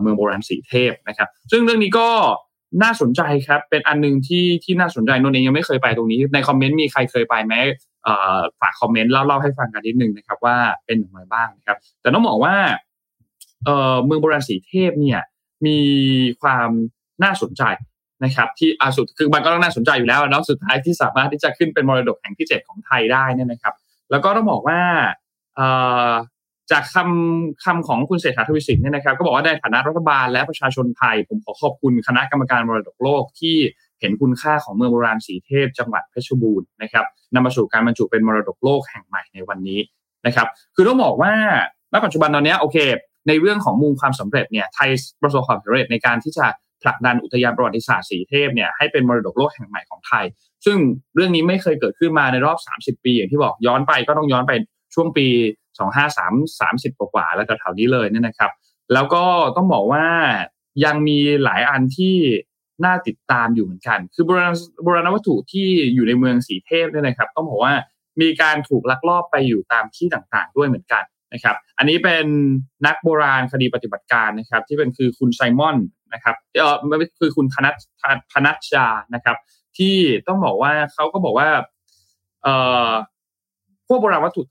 เมืองโบราณสีเทพนะครับ ซึ่งเรื่องนี้ก็น่าสนใจครับ เป็นอันนึงที่ที่น่าสนใจนนเองยังไม่เคยไปตรงนี้ ในคอมเมนต์มีใครเคยไปไหมฝากคอมเมนต์เล่าเล่าให้ฟังกันนิดนึงนะครับ ว่าเป็นอย่างไรบ้างนะครับ แต่ต้องบอกว่าเมืองโบราณสีเทพเนี่ย มีความน่าสนใจนะครับ ที่อาสุดคือมันก็ต้องน่าสนใจอยู่แล้วแล้วสุดท้ายที่สามารถที่จะขึ้นเป็นมรดกแห่งที่เจ็ดของไทยได้นี่นะครับ แล้วก็ต้องบอกว่า จากคำคำของคุณเศรษฐาทวีสินเนี่ยนะครับ ก็บอกว่าในฐานะรัฐบาลและประชาชนไทย ผมขอขอบคุณคณะกรรมการมรดกโลกที่เห็นคุณค่าของเมืองโบราณสีเทพจังหวัดเพชรบูรณ์นะครับนำมาสู่การบรรจุเป็นมรดกโลกแห่งใหม่ในวันนี้นะครับ คือต้องบอกว่าณปัจจุบันตอนนี้โอเค ในเรื่องของมุมความสำเร็จเนี่ยไทยประสบความสำเร็จในการที่จะผลักดันอุทยานประวัติศาสตร์สีเทพเนี่ยให้เป็นมรดกโลกแห่งใหม่ของไทย ซึ่งเรื่องนี้ไม่เคยเกิดขึ้นมาในรอบ 30 ปีอย่างที่บอกย้อนไปก็ต้องย้อนไป ช่วงปี 25 3 30กว่าแล้วแถวนี้เลยเนี่ยนะครับ แล้วก็ต้องบอกว่ายังมีหลายอันที่น่าติดตามอยู่เหมือนกัน คือโบราณโบราณวัตถุที่อยู่ในเมืองสีเทพเนี่ยนะครับ ต้องบอกว่ามีการถูกลักลอบไปอยู่ตามที่ต่างๆ ด้วยเหมือนกันนะครับ อันนี้เป็นนักโบราณคดีปฏิบัติการนะครับ ที่เป็นคือคุณไซมอนนะครับเออไม่คือคุณธนัทธนัชชานะครับ ที่ต้องบอกว่าเขาก็บอกว่า เอ่อพวกโบราณวัตถุ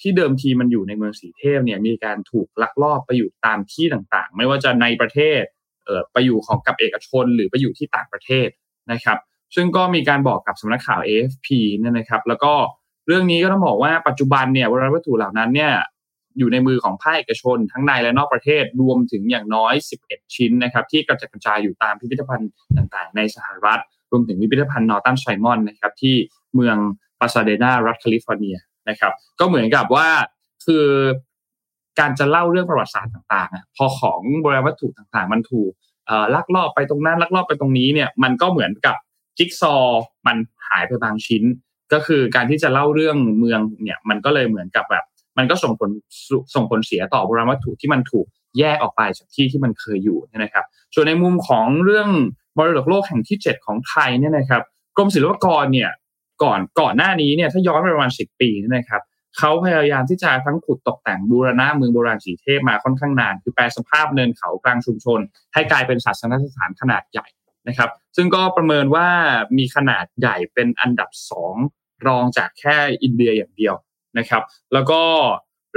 ที่เดิมทีมันอยู่ในเมืองสีเทพเนี่ยมีการถูกลักลอบไปอยู่ตามที่ต่างๆ ไม่ว่าจะในประเทศเอ่อไปอยู่ของกับเอกชนหรือไปอยู่ที่ต่างประเทศนะครับ ซึ่งก็มีการบอกกับสำนักข่าว AFP เนี่ยนะครับ แล้วก็เรื่องนี้ก็ต้องบอกว่าปัจจุบันเนี่ยวัตถุเหล่านั้นเนี่ยอยู่ในมือของภาคเอกชน ทั้งในและนอกประเทศรวมถึงอย่างน้อย 11 ชิ้นนะครับที่กระจัดกระจายอยู่ตามพิพิธภัณฑ์ต่างๆ ในสหรัฐ รวมถึงพิพิธภัณฑ์นอร์ตันไซมอนนะครับที่เมืองปาซาเดนารัฐแคลิฟอร์เนีย นะครับ ก็เหมือนกับว่าคือการจะเล่าเรื่องประวัติศาสตร์ต่างๆพอของโบราณวัตถุต่างๆ มันถูกลักลอบไปตรงนั้นลักลอบไปตรงนี้เนี่ยมันก็เหมือนกับจิ๊กซอมันหายไปบางชิ้น ก็คือการที่จะเล่าเรื่องเมืองเนี่ยมันก็เลยเหมือนกับแบบ มันก็ส่งผลส่งผลเสียต่อโบราณวัตถุที่มันถูกแยกออกไปจากที่ที่มันเคยอยู่นะครับ ส่วนในมุมของเรื่องมรดกโลกแห่งที่ 7 ของไทยเนี่ยนะครับกรมศิลปากรเนี่ย ก่อนก่อนหน้านี้เนี่ยถ้าย้อนไปประมาณสิบปีนี่นะครับเขาพยายามที่จะทั้งขุดตกแต่งบูรณะเมืองโบราณสีเทพมาค่อนข้างนาน คือแปลสภาพเนินเขากลางชุมชน ให้กลายเป็นศาสนสถานขนาดใหญ่นะครับ ซึ่งก็ประเมินว่ามีขนาดใหญ่เป็นอันดับสองรองจากแค่อินเดียอย่างเดียวนะครับ แล้วก็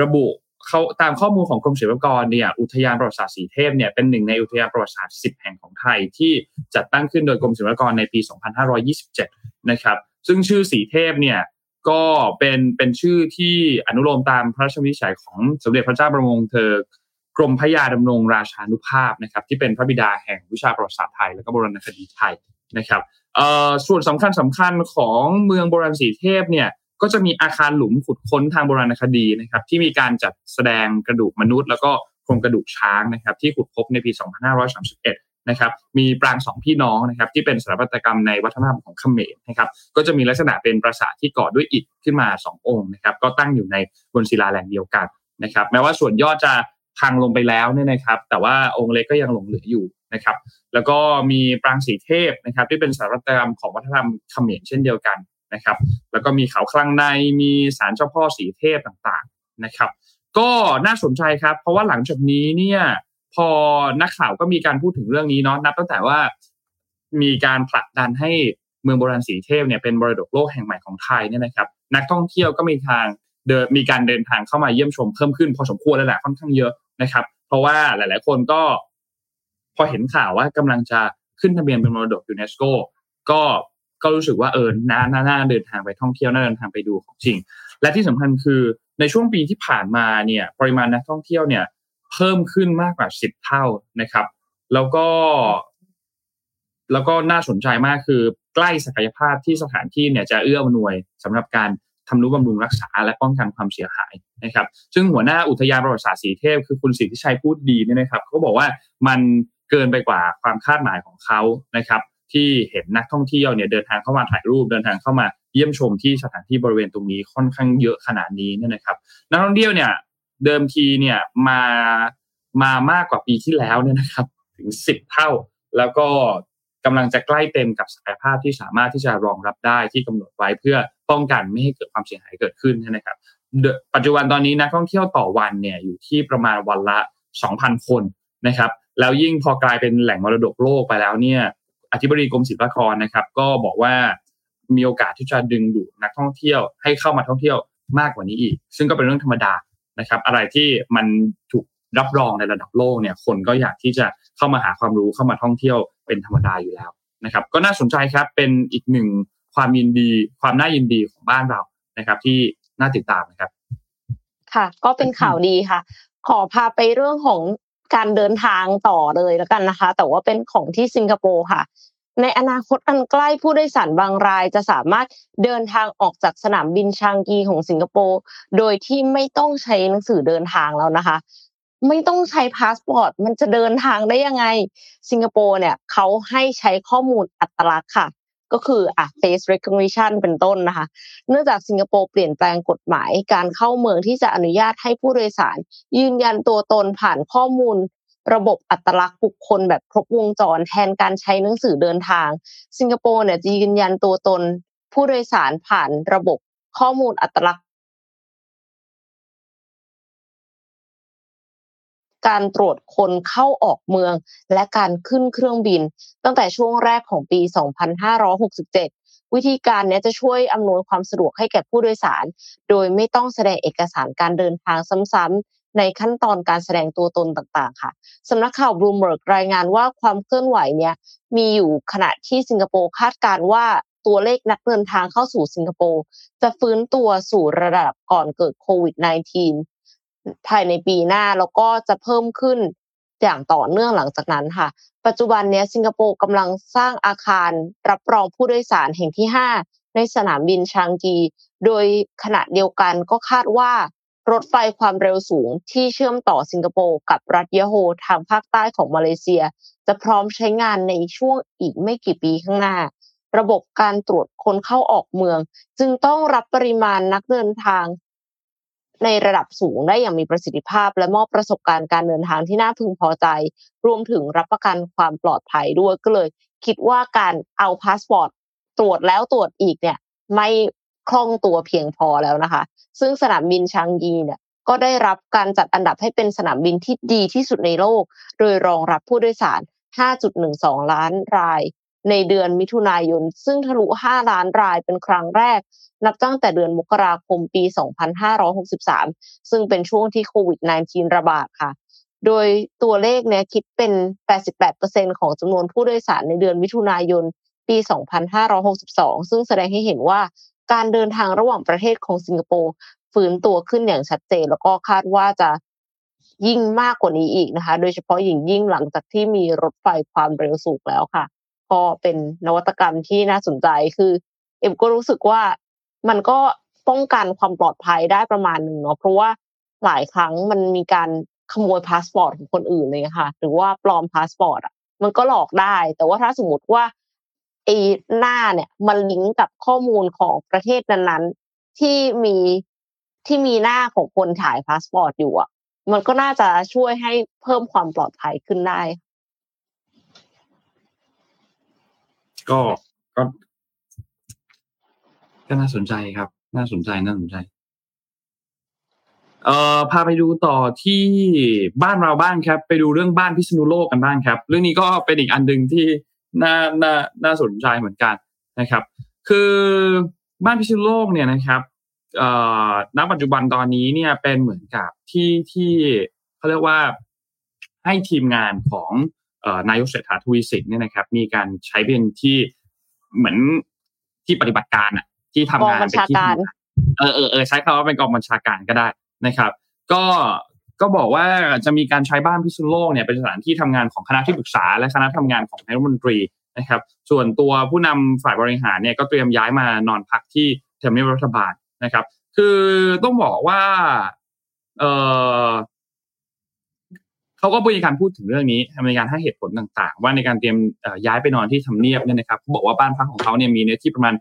ระบุเขาตามข้อมูลของกรมศิลปากรเนี่ยอุทยานประวัติศาสตร์สีเทพเนี่ยเป็นหนึ่งในอุทยานประวัติศาสตร์ 10 แห่งของไทยที่จัดตั้งขึ้นโดยกรมศิลปากรในปี 2527 นะครับ ซึ่งชื่อสีเทพเนี่ยก็เป็นเป็นชื่อที่อนุโลมตามพระราชวินิจฉัยของสมเด็จพระเจ้าประมงเธอกรมพระยาดำรงราชานุภาพนะครับที่เป็นพระบิดาแห่งวิชาประวัติศาสตร์ไทย และก็โบราณคดีไทยนะครับส่วนสำคัญสำคัญของเมืองโบราณสีเทพเนี่ยก็จะมีอาคารหลุมขุดค้นทางโบราณคดีนะครับที่มีการจัดแสดงกระดูกมนุษย์ แล้วก็โครงกระดูกช้างนะครับที่ขุดพบในปี 2531 นะครับมีปรางสองพี่น้องนะครับที่เป็นสถาปัตยกรรมในวัฒนธรรมของเขมรนะครับก็จะมีลักษณะเป็นปราสาทที่ก่อด้วยอิฐขึ้นมา 2 องค์นะครับก็ตั้งอยู่ในบนศิลาแรงเดียวกันนะครับแม้ว่าส่วนยอดจะพังลงไปแล้วเนี่ยนะครับ แต่ว่าองค์เล็กก็ยังหลงเหลืออยู่นะครับแล้วก็มีปรางสีเทพนะครับที่เป็นสถาปัตยกรรมของวัฒนธรรมเขมรเช่นเดียวกันนะครับแล้วก็มีเขาคลังในมีศาลเจ้าพ่อสีเทพต่างๆนะครับก็น่าสนใจครับ เพราะว่าหลังจากนี้เนี่ย พอนักข่าวก็มีการพูดถึงเรื่องนี้เนาะนับตั้งแต่ว่ามีการผลักดันให้เมืองโบราณสีเทพเนี่ยเป็นบริดกโลกแห่งใหม่ของไทยเนี่ยนะครับ นักท่องเที่ยวก็มีทางเดินมีการเดินทางเข้ามาเยี่ยมชมเพิ่มขึ้นพอสมควรแล้วแหละค่อนข้างเยอะนะครับ เพราะว่าหลาย ๆ คนก็ พอเห็นข่าวว่ากำลังจะขึ้นทะเบียนเป็นมรดกยูเนสโกก็ก็รู้สึกว่าเออน่าน่าน่าเดินทางไปท่องเที่ยวน่าเดินทางไปดูของจริง และที่สำคัญคือในช่วงปีที่ผ่านมาเนี่ย ปริมาณนักท่องเที่ยวเนี่ย เพิ่มขึ้นมากกว่าสิบเท่านะครับ แล้วก็ แล้วก็น่าสนใจมากคือ ใกล้ศักยภาพที่สถานที่เนี่ยจะเอื้ออำนวยสำหรับการทำนุบำรุงรักษาและป้องกันความเสียหายนะครับ ซึ่งหัวหน้าอุทยานประวัติศาสตร์สีเทพ คือคุณสิทธิชัยพูดดีเนี่ยนะครับเขาบอกว่ามันเกินไปกว่าความคาดหมายของเขานะครับ ที่เห็นนักท่องเที่ยวเนี่ยเดินทางเข้ามาถ่ายรูปเดินทางเข้ามาเยี่ยมชมที่สถานที่บริเวณตรงนี้ค่อนข้างเยอะขนาดนี้เนี่ยนะครับ นักท่องเที่ยวเนี่ย เดิมทีเนี่ยมามามากกว่าปีที่แล้วเนี่ยนะครับ ถึงสิบเท่า แล้วก็กำลังจะใกล้เต็มกับศักยภาพที่สามารถที่จะรองรับได้ที่กำหนดไว้เพื่อป้องกันไม่ให้เกิดความเสียหายเกิดขึ้นนะครับ ปัจจุบันตอนนี้นักท่องเที่ยวต่อวันเนี่ยอยู่ที่ประมาณวันละ 2,000 คนนะครับ แล้วยิ่งพอกลายเป็นแหล่งมรดกโลกไปแล้วเนี่ยอธิบดีกรมศิลปากรนะครับ ก็บอกว่ามีโอกาสที่จะดึงดูดนักท่องเที่ยวให้เข้ามาท่องเที่ยวมากกว่านี้อีก ซึ่งก็เป็นเรื่องธรรมดา นะครับ อะไรที่มันถูกรับรองในระดับโลกเนี่ยคนก็อยากที่จะเข้ามาหาความรู้เข้ามาท่องเที่ยวเป็นธรรมดาอยู่แล้วนะครับ ก็น่าสนใจครับเป็นอีกหนึ่งความยินดี ความน่ายินดีของบ้านเรานะครับ ที่น่าติดตามนะครับ ค่ะ ก็เป็นข่าวดีค่ะ ขอพาไปเรื่องของการเดินทางต่อเลยแล้วกันนะคะ แต่ว่าเป็นของที่สิงคโปร์ค่ะ ในอนาคตอันใกล้ผู้โดยสารบางรายจะสามารถเดินทางออกจากสนามบินชางกีของสิงคโปร์โดยที่ไม่ต้องใช้หนังสือเดินทางแล้วนะคะ ไม่ต้องใช้พาสปอร์ตมันจะเดินทางได้ยังไง สิงคโปร์เนี่ยเขาให้ใช้ข้อมูลอัตลักษณ์ค่ะ ก็คืออะ face recognition เป็นต้นนะคะ เนื่องจากสิงคโปร์เปลี่ยนแปลงกฎหมายการเข้าเมืองที่จะอนุญาตให้ผู้โดยสาร ยืนยันตัวตนผ่านข้อมูล ระบบอัตลักษณ์บุคคลแบบครบวงจรแทนการใช้หนังสือเดินทาง สิงคโปร์เนี่ยจะยืนยันตัวตน ผู้โดยสารผ่านระบบข้อมูลอัตลักษณ์ การตรวจคนเข้าออกเมือง และการขึ้นเครื่องบิน ตั้งแต่ช่วงแรกของปี 2567วิธีการนี้จะช่วยอำนวยความสะดวกให้แก่ผู้โดยสาร โดยไม่ต้องแสดงเอกสารการเดินทางซ้ำๆ ในขั้นตอนการแสดงตัวตนต่างๆ ค่ะสำนักข่าวบลูเบิร์กรายงานว่าความเคลื่อนไหวเนี่ยมีอยู่ขณะที่สิงคโปร์คาดการว่าตัวเลขนักเดินทางเข้าสู่สิงคโปร์จะฟื้นตัวสู่ระดับก่อนเกิดโควิด -19 ภายในปีหน้าแล้วก็จะเพิ่มขึ้นอย่างต่อเนื่องหลังจากนั้นค่ะ ปัจจุบันนี้สิงคโปร์กำลังสร้างอาคารรับรองผู้โดยสารแห่งที่ 5 ในสนามบินชางกีโดยขณะเดียวกันก็คาดว่า รถไฟความเร็วสูงที่เชื่อมต่อสิงคโปร์กับรัฐยะโฮร์ทางภาคใต้ของมาเลเซีย จะพร้อมใช้งานในช่วงอีกไม่กี่ปีข้างหน้า ระบบการตรวจคนเข้าออกเมือง จึงต้องรับปริมาณนักเดินทาง ในระดับสูงได้อย่างมีประสิทธิภาพ และมอบประสบการณ์การเดินทางที่น่าพึงพอใจ รวมถึงรับประกันความปลอดภัยด้วยก็เลย คิดว่าการเอาพาสปอร์ตตรวจแล้วตรวจอีกเนี่ยไม่ คล่องตัวเพียงพอแล้วนะคะ ซึ่งสนามบินชางยีเนี่ยก็ได้รับการจัดอันดับให้เป็นสนามบินที่ดีที่สุดในโลก โดยรองรับผู้โดยสาร 5.12 ล้านราย ในเดือนมิถุนายน ซึ่งทะลุ 5 ล้านรายเป็นครั้งแรก นับตั้งแต่เดือนมกราคมปี 2563 ซึ่งเป็นช่วงที่โควิด -19 ระบาดค่ะ โดยตัวเลขเนี้ยคิดเป็น 88%ของจำนวนผู้โดยสารในเดือนมิถุนายนปี 2562 ซึ่งแสดงให้เห็นว่า การเดินทางระหว่างประเทศของสิงคโปร์ฟื้นตัวขึ้นอย่างชัดเจน แล้วก็คาดว่าจะยิ่งมากกว่านี้อีกนะคะ โดยเฉพาะยิ่งยิ่งหลังจากที่มีรถไฟความเร็วสูงแล้วค่ะ ก็เป็นนวัตกรรมที่น่าสนใจคือ เอ็มก็รู้สึกว่ามันก็ป้องกันความปลอดภัยได้ประมาณหนึ่งเนาะเพราะว่าหลายครั้งมันมีการขโมยพาสปอร์ตของคนอื่นเลยค่ะ หรือว่าปลอมพาสปอร์ตอะมันก็หลอกได้ แต่ว่าถ้าสมมติว่า ไอ้หน้าเนี่ยมันลิงก์กับข้อมูลของประเทศนั้นๆ ที่มีที่มีหน้าของคนถ่ายพาสปอร์ตอยู่อะ มันก็น่าจะช่วยให้เพิ่มความปลอดภัยขึ้นได้ ก็ก็ก็น่าสนใจครับ น่าสนใจน่าสนใจ เอ่อพาไปดูต่อที่บ้านเราบ้างครับ ไปดูเรื่องบ้านพิษณุโลกกันบ้างครับ เรื่องนี้ก็เป็นอีกอันหนึ่งที่ น่าน่าน่าสนใจเหมือนกันนะครับ คือบ้านพิษณุโลกเนี่ยนะครับเอ่อณปัจจุบันตอนนี้เนี่ยเป็นเหมือนกับที่ที่เขาเรียกว่าให้ทีมงานของนายกเศรษฐาทวีสินเนี่ยนะครับ มีการใช้เป็นที่เหมือนที่ปฏิบัติการอะที่ทำงานเป็นที่เออเออเออใช้คำว่าเป็นกองบัญชาการก็ได้นะครับ ก็ ก็บอกว่าจะมีการใช้บ้านพิษณุโลกเนี่ยเป็นสถานที่ทำงานของคณะที่ปรึกษา และคณะทำงานของนายรัฐมนตรีนะครับ ส่วนตัวผู้นำฝ่ายบริหารเนี่ยก็เตรียมย้ายมานอนพักที่เทมเนียบรัฐบาลนะครับ คือต้องบอกว่าเออเขาก็มีการพูดถึงเรื่องนี้ในการให้เหตุผลต่างๆ ว่าในการเตรียมย้ายไปนอนที่ทำเนียบเนี่ยนะครับเขาบอกว่าบ้านพักของเขาเนี่ยมีเนื้อที่ประมาณ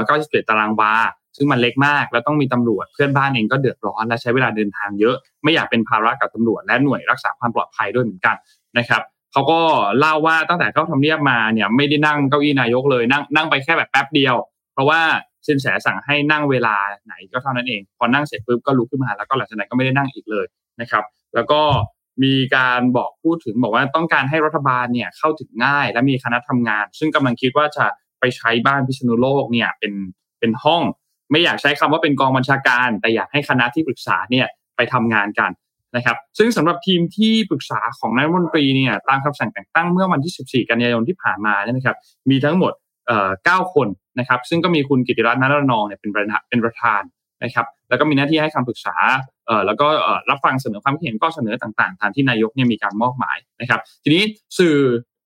197 ตารางวา ซึ่งมันเล็กมากแล้วต้องมีตำรวจเพื่อนบ้านเองก็เดือดร้อนและใช้เวลาเดินทางเยอะ ไม่อยากเป็นภาระกับตำรวจและหน่วยรักษาความปลอดภัยด้วยเหมือนกันนะครับเขาก็เล่าว่าตั้งแต่เข้าทำเนียบมาเนี่ยไม่ได้นั่งเก้าอี้นายกเลยนั่งนั่งไปแค่แบบแป๊บเดียว เพราะว่าสินแสสั่งให้นั่งเวลาไหนก็เท่านั้นเอง พอนั่งเสร็จปุ๊บก็ลุกขึ้นมาแล้วก็หลังจากนั้นก็ไม่ได้นั่งอีกเลยนะครับ แล้วก็มีการบอกพูดถึงบอกว่าต้องการให้รัฐบาลเนี่ยเข้าถึงง่ายและมีคณะทำงาน ซึ่งกำลังคิดว่าจะไปใช้บ้านพิษณุโลกเนี่ยเป็นเป็นห้อง ไม่อยากใช้คำว่าเป็นกองบัญชาการ แต่อยากให้คณะที่ปรึกษาเนี่ยไปทำงานกันนะครับ ซึ่งสำหรับทีมที่ปรึกษาของนายมนตรีเนี่ยตามคำสั่งแต่งตั้งเมื่อวันที่ 14 กันยายนที่ผ่านมาเนี่ยนะครับ มีทั้งหมดเก้าคนนะครับ ซึ่งก็มีคุณกิติรัตน์นัรนองเนี่ยเป็นประธานเป็นประธานนะครับ แล้วก็มีหน้าที่ให้คำปรึกษาเอ่อแล้วก็รับฟังเสนอความคิดเห็นก็เสนอต่างๆตามที่นายกเนี่ยมีการมอบหมายนะครับ ทีนี้สื่อ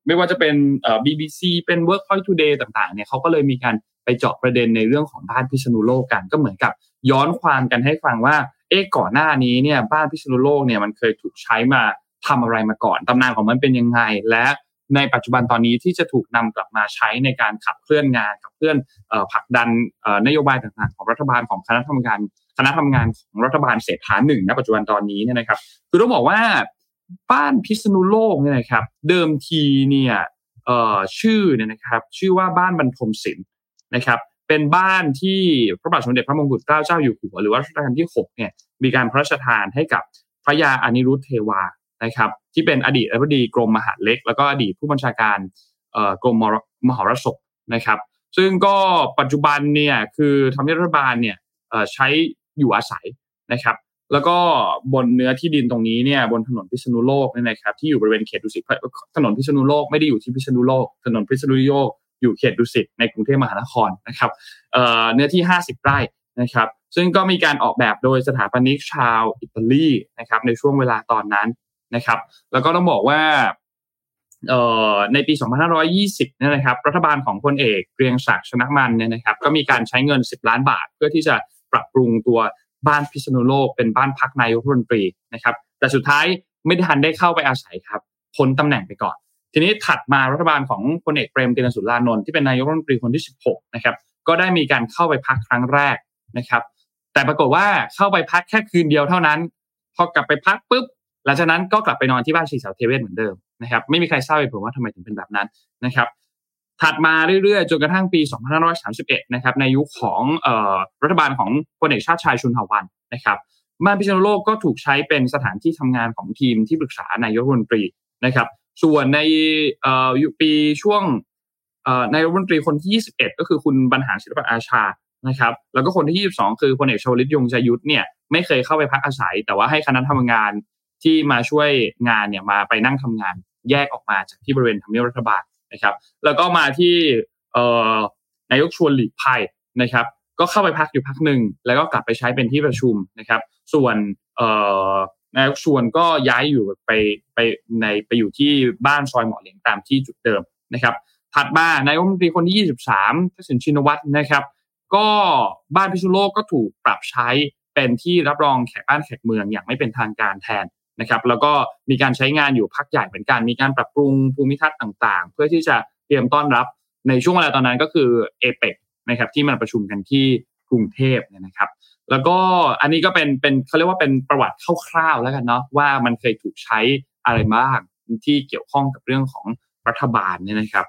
ไม่ว่าจะเป็นเอ่อ BBC เป็น Workpoint Today ต่างๆเนี่ยเขาก็เลยมีการ ไปเจาะประเด็นในเรื่องของบ้านพิษณุโลกกัน ก็เหมือนกับย้อนความกันให้ฟังว่า เอ๊ะก่อนหน้านี้เนี่ยบ้านพิษณุโลกเนี่ยมันเคยถูกใช้มาทำอะไรมาก่อนตำนานของมันเป็นยังไง และในปัจจุบันตอนนี้ที่จะถูกนำกลับมาใช้ในการขับเคลื่อนงานขับเคลื่อนผลักดันนโยบายต่างๆ ของรัฐบาลของคณะทำงานคณะทำงานของรัฐบาลเศรษฐาหนึ่งณปัจจุบันตอนนี้เนี่ยนะครับ คือต้องบอกว่าบ้านพิษณุโลกเนี่ยนะครับ เดิมทีเนี่ยชื่อเนี่ยนะครับ ชื่อว่าบ้านบรรทมศิลป์ นะครับเป็นบ้านที่พระบาทสมเด็จพระมงกุฎเกล้าเจ้าอยู่หัวหรือว่ารัชกาลที่6เนี่ยมีการพระราชทานให้กับพระยาอนิรุทธเทวานะครับที่เป็นอดีตอธิบดีกรมมหาเล็ก แล้วก็อดีตผู้บัญชาการกรมมหรสพนะครับ ซึ่งก็ปัจจุบันเนี่ยคือทำให้รัฐบาลเนี่ยใช้อยู่อาศัยนะครับแล้วก็บนเนื้อที่ดินตรงนี้เนี่ยบนถนนพิษณุโลกนี่นะครับที่อยู่บริเวณเขตดุสิตถนนพิษณุโลกไม่ได้อยู่ที่พิษณุโลก ถนนพิษณุโลก อยู่เขตดุสิตในกรุงเทพมหานครนะครับเนื้อที่ 50 ไร่นะครับ ซึ่งก็มีการออกแบบโดยสถาปนิกชาวอิตาลีนะครับ ในช่วงเวลาตอนนั้นนะครับ แล้วก็ต้องบอกว่าในปี 2520นี่นะครับ รัฐบาลของพลเอกเกรียงศักดิ์ชนะมันเนี่ยนะครับ ก็มีการใช้เงิน 10 ล้านบาท เพื่อที่จะปรับปรุงตัวบ้านพิษณุโลกเป็นบ้านพักนายกรัฐมนตรีนะครับ แต่สุดท้ายไม่ทันได้เข้าไปอาศัยครับพ้นตำแหน่งไปก่อน ทีนี้ถัดมารัฐบาลของพลเอกเปรมตินสุรานนท์ที่เป็นนายกรัฐมนตรีคนที่ 16 นะครับ ก็ได้มีการเข้าไปพักครั้งแรกนะครับ แต่ปรากฏว่าเข้าไปพักแค่คืนเดียวเท่านั้น พอกลับไปพักปุ๊บ หลังจากนั้นก็กลับไปนอนที่บ้านชีสาวเทเวศเหมือนเดิมนะครับ ไม่มีใครทราบเหตุผลว่าทำไมถึงเป็นแบบนั้นนะครับ ถัดมาเรื่อยๆจนกระทั่งปี 2531 นะครับ ในยุคของรัฐบาลของพลเอกชาติชายชุนหวันนะครับ บ้านพิษณุโลกก็ถูกใช้เป็นสถานที่ทำงานของทีมที่ปรึกษานายกรัฐมนตรีนะครับ ส่วนในปีช่วงนายรัฐมนตรีคนที่ 21 ก็คือคุณบรรหารศิลปอาชานะครับ แล้วก็คนที่ 22 คือพลเอกชวลิตยงใจยุทธเนี่ยไม่เคยเข้าไปพักอาศัย แต่ว่าให้คณะทำงานที่มาช่วยงานเนี่ยมาไปนั่งทำงานแยกออกมาจากที่บริเวณทำเนียบรัฐบาลนะครับ แล้วก็มาที่นายกชวนหลีกภัยนะครับ ก็เข้าไปพักอยู่พักหนึ่งแล้วก็กลับไปใช้เป็นที่ประชุมนะครับ ส่วน นายกชวนก็ย้ายอยู่ไปไปในไปอยู่ที่บ้านซอยหมอเหลียงตามที่จุดเดิมนะครับถัดมานายกรัฐมนตรีคนที่ 23ทักษิณชินวัตรนะครับ ก็บ้านพิษุโลกก็ถูกปรับใช้เป็นที่รับรองแขกบ้านแขกเมืองอย่างไม่เป็นทางการแทนนะครับ แล้วก็มีการใช้งานอยู่พักใหญ่เหมือนกัน มีการปรับปรุงภูมิทัศน์ต่างๆ เพื่อที่จะเตรียมต้อนรับในช่วงเวลาตอนนั้นก็คือเอเปกนะครับที่มันประชุมกันที่กรุงเทพนะครับ แล้วก็อันนี้ก็เป็นเป็นเขาเรียกว่าเป็นประวัติคร่าวๆแล้วกันเนาะว่ามันเคยถูกใช้อะไรบ้างที่เกี่ยวข้องกับเรื่องของรัฐบาลเนี่ยนะครับ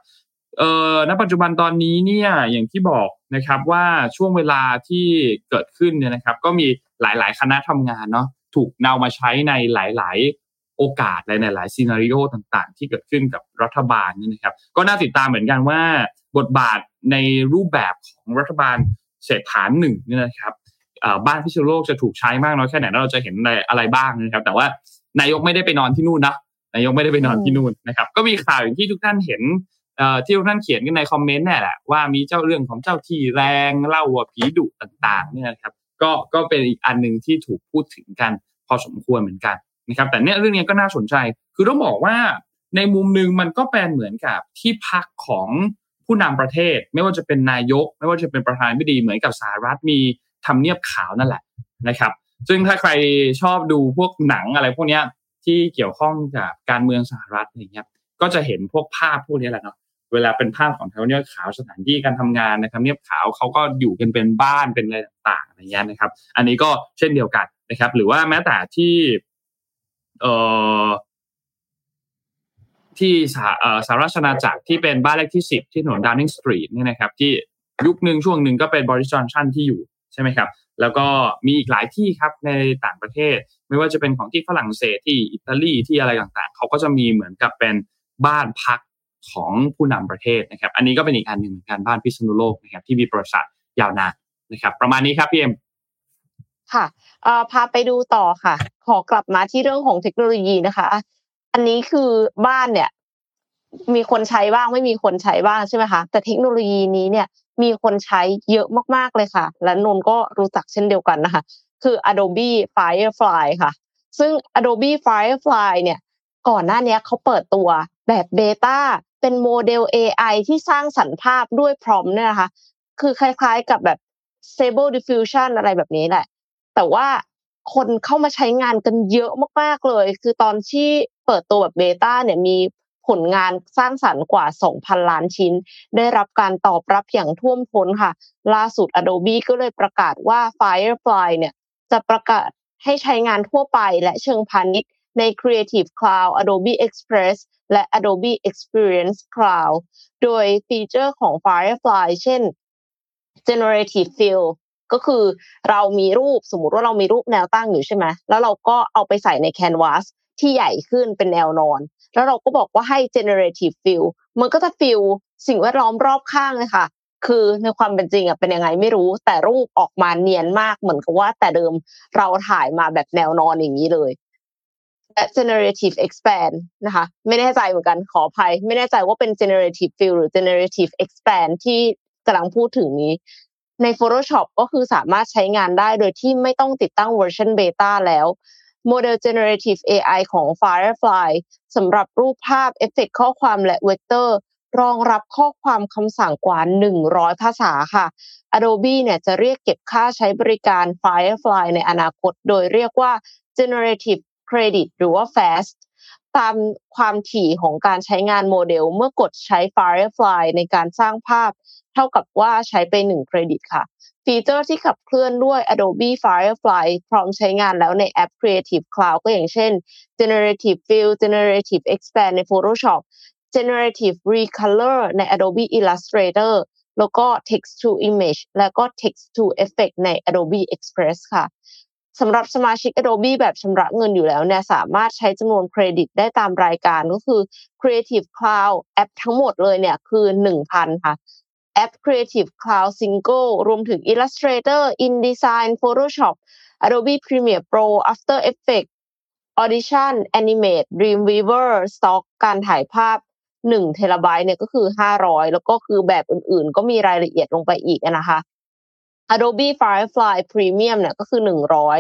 เอ่อณปัจจุบันตอนนี้เนี่ยอย่างที่บอกนะครับว่าช่วงเวลาที่เกิดขึ้นเนี่ยนะครับ ก็มีหลายๆ คณะทำงานเนาะถูกนำมาใช้ในหลาย ๆ โอกาสในหลายๆซีนารีโอต่างๆ ที่เกิดขึ้นกับรัฐบาลนี่นะครับ ก็น่าติดตามเหมือนกันว่าบทบาทในรูปแบบของรัฐบาลเศรษฐานหนึ่งนี่นะครับ บ้านพิชโลกจะถูกใช้มากน้อยแค่ไหนแล้วเราจะเห็นอะไรบ้างนะครับ แต่ว่านายกไม่ได้ไปนอนที่นู่นนะนายกไม่ได้ไปนอนที่นู่นนะครับ ก็มีข่าวอย่างที่ทุกท่านเห็นที่ทุกท่านเขียนกันในคอมเมนต์นี่แหละว่ามีเจ้าเรื่องของเจ้าที่แรงเล่าว่าผีดุต่างๆเนี่ยครับ ก็ก็เป็นอีกอันหนึ่งที่ถูกพูดถึงกัน พอสมควรเหมือนกันนะครับ แต่เนี่ยเรื่องนี้ก็น่าสนใจ คือต้องบอกว่าในมุมหนึ่งมันก็เป็นเหมือนกับที่พักของผู้นำประเทศ ไม่ว่าจะเป็นนายก ไม่ว่าจะเป็นประธานาธิบดีเหมือนกับสหรัฐมี ทำเนียบขาวนั่นแหละนะครับ ซึ่งถ้าใครชอบดูพวกหนังอะไรพวกนี้ที่เกี่ยวข้องกับการเมืองสหรัฐอย่างเงี้ย ก็จะเห็นพวกภาพพวกนี้แหละเนาะ เวลาเป็นภาพของทำเนียบขาวสถานที่การทำงานในทำเนียบขาวเขาก็อยู่กันเป็นบ้านเป็นอะไรต่างๆอะไรเงี้ยนะครับ อันนี้ก็เช่นเดียวกันนะครับ หรือว่าแม้แต่ที่ เอ่อที่สาสารราชนาจักรที่เป็นบ้านเลขที่สิบที่ถนนดาวนิงสตรีทเนี่ยนะครับ ที่ยุคหนึ่งช่วงหนึ่งก็เป็นบริษัทชันที่อยู่ ใช่ไหมครับ แล้วก็มีอีกหลายที่ครับในต่างประเทศ ไม่ว่าจะเป็นของที่ฝรั่งเศสที่อิตาลีที่อะไรต่างๆ เขาก็จะมีเหมือนกับเป็นบ้านพักของผู้นำประเทศนะครับ อันนี้ก็เป็นอีกอันหนึ่งเหมือนกันบ้านพิษณุโลกนะครับที่มีประวัติศาสตร์ยาวนานนะครับ ประมาณนี้ครับพี่เอ็มค่ะพาไปดูต่อค่ะ ขอกลับมาที่เรื่องของเทคโนโลยีนะคะ อันนี้คือบ้านเนี่ย มีคนใช้บ้างไม่มีคนใช้บ้างใช่ไหมคะแต่เทคโนโลยีนี้เนี่ย มีคนใช้เยอะมากๆเลยค่ะ และนนก็รู้จักเช่นเดียวกันนะคะ คือ Adobe Firefly ค่ะ ซึ่ง Adobe Firefly เนี่ย ก่อนหน้านี้เขาเปิดตัวแบบเบต้าเป็นโมเดล AI ที่สร้างสรรค์ภาพด้วยพร้อมเนี่ยนะคะ คือคล้ายๆกับแบบ Stable Diffusion อะไรแบบนี้แหละ แต่ว่าคนเข้ามาใช้งานกันเยอะมากๆเลย คือตอนที่เปิดตัวแบบเบต้าเนี่ยมี ผลงานสร้างสรรค์กว่า 2,000 ล้านชิ้น ได้รับการตอบรับอย่างท่วมท้นค่ะ ล่าสุด Adobe ก็เลยประกาศว่า Firefly เนี่ยจะประกาศให้ใช้งานทั่วไปและเชิงพาณิชย์ใน Creative Cloud Adobe Express และ Adobe Experience Cloud โดยฟีเจอร์ของ Firefly เช่น Generative Fill ก็คือเรามีรูปสมมุติว่าเรามีรูปแนวตั้งอยู่ใช่ไหมแล้วเราก็เอาไปใส่ใน Canvas ที่ใหญ่ขึ้นเป็นแนวนอน แล้วเราก็บอกว่าให้ generative fill มันก็จะ fill สิ่งแวดล้อมรอบข้างเลยค่ะคือในความเป็นจริงอะเป็นยังไงไม่รู้ แต่รูปออกมาเนียนมากเหมือนกับว่า แต่เดิมเราถ่ายมาแบบแนวนอนอย่างนี้เลยและ generative expand นะคะ ไม่แน่ใจเหมือนกันขออภัย ไม่แน่ใจว่าเป็น generative fill หรือ generative expand ที่กำลังพูดถึงนี้ ใน Photoshop ก็คือสามารถใช้งานได้โดยที่ไม่ต้องติดตั้งเวอร์ชันเบต้าแล้ว โมเดล generative AI ของ Firefly สำหรับรูปภาพเอฟเฟกต์ข้อความและเวกเตอร์รองรับข้อความคำสั่งกว่า 100 ภาษาค่ะ Adobe เนี่ยจะเรียกเก็บค่าใช้บริการ Firefly ในอนาคต โดยเรียกว่า generative credit หรือว่า fast ตามความถี่ของการใช้งานโมเดล เมื่อกดใช้ Firefly ในการสร้างภาพ เท่ากับว่าใช้ไป1เครดิตค่ะ ฟีเจอร์ที่ขับเคลื่อนด้วย Adobe Firefly พร้อมใช้งานแล้วในแอป Creative Cloud ก็อย่างเช่น Generative Fill Generative Expand ใน Photoshop Generative Recolor ใน Adobe Illustrator แล้วก็ Text to Image แล้วก็ Text to Effect ใน Adobe Express ค่ะสำหรับสมาชิก Adobe แบบชำระเงินอยู่แล้วเนี่ยสามารถใช้จำนวนเครดิตได้ตามรายการก็คือ Creative Cloud แอปทั้งหมดเลยเนี่ยคือ 1,000 ค่ะ แอป Creative Cloud Single รวมถึง Illustrator InDesign Photoshop Adobe Premiere Pro After Effects Audition Animate Dreamweaver Stock การถ่ายภาพ1เทราไบต์เนี่ยก็คือ 500 แล้วก็คือแบบอื่นๆ ก็มีรายละเอียดลงไปอีกนะคะ Adobe Firefly Premium เนี่ยก็คือ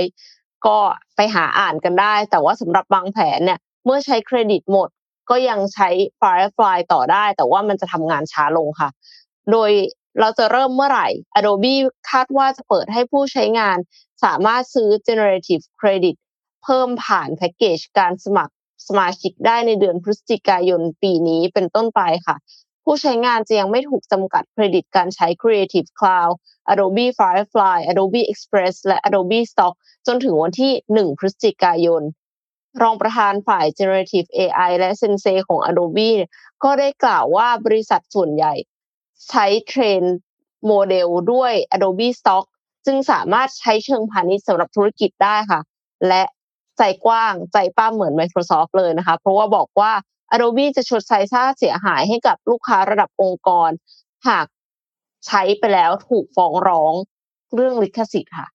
100 ก็ไปหาอ่านกันได้ แต่ว่าสำหรับบางแผนเนี่ยเมื่อใช้เครดิตหมดก็ยังใช้ Firefly ต่อได้ แต่ว่ามันจะทำงานช้าลงค่ะ โดยเราจะเริ่มเมื่อไหร่ Adobe คาดว่าจะเปิดให้ผู้ใช้งานสามารถซื้อ generative credit เพิ่มผ่านแพ็กเกจการสมัครสมาชิกได้ในเดือนพฤศจิกายนปีนี้เป็นต้นไปค่ะ ผู้ใช้งานจะยังไม่ถูกจำกัดเครดิตการใช้ Creative Cloud Adobe Firefly Adobe Express และ Adobe Stock จนถึงวันที่ 1 พฤศจิกายน รองประธานฝ่าย Generative AI และ Sensei ของ Adobe ก็ได้กล่าวว่าบริษัทส่วนใหญ่ ใช้ train โมเดลด้วย Adobe Stock จึงสามารถใช้เชิงพาณิชย์สำหรับธุรกิจได้ค่ะ และใจกว้างใจป้ำเหมือน Microsoft เลยนะคะ เพราะว่าบอกว่า Adobe จะชดใช้ค่าเสียหายให้กับลูกค้าระดับองค์กร หากใช้ไปแล้วถูกฟ้องร้องเรื่องลิขสิทธิ์ค่ะ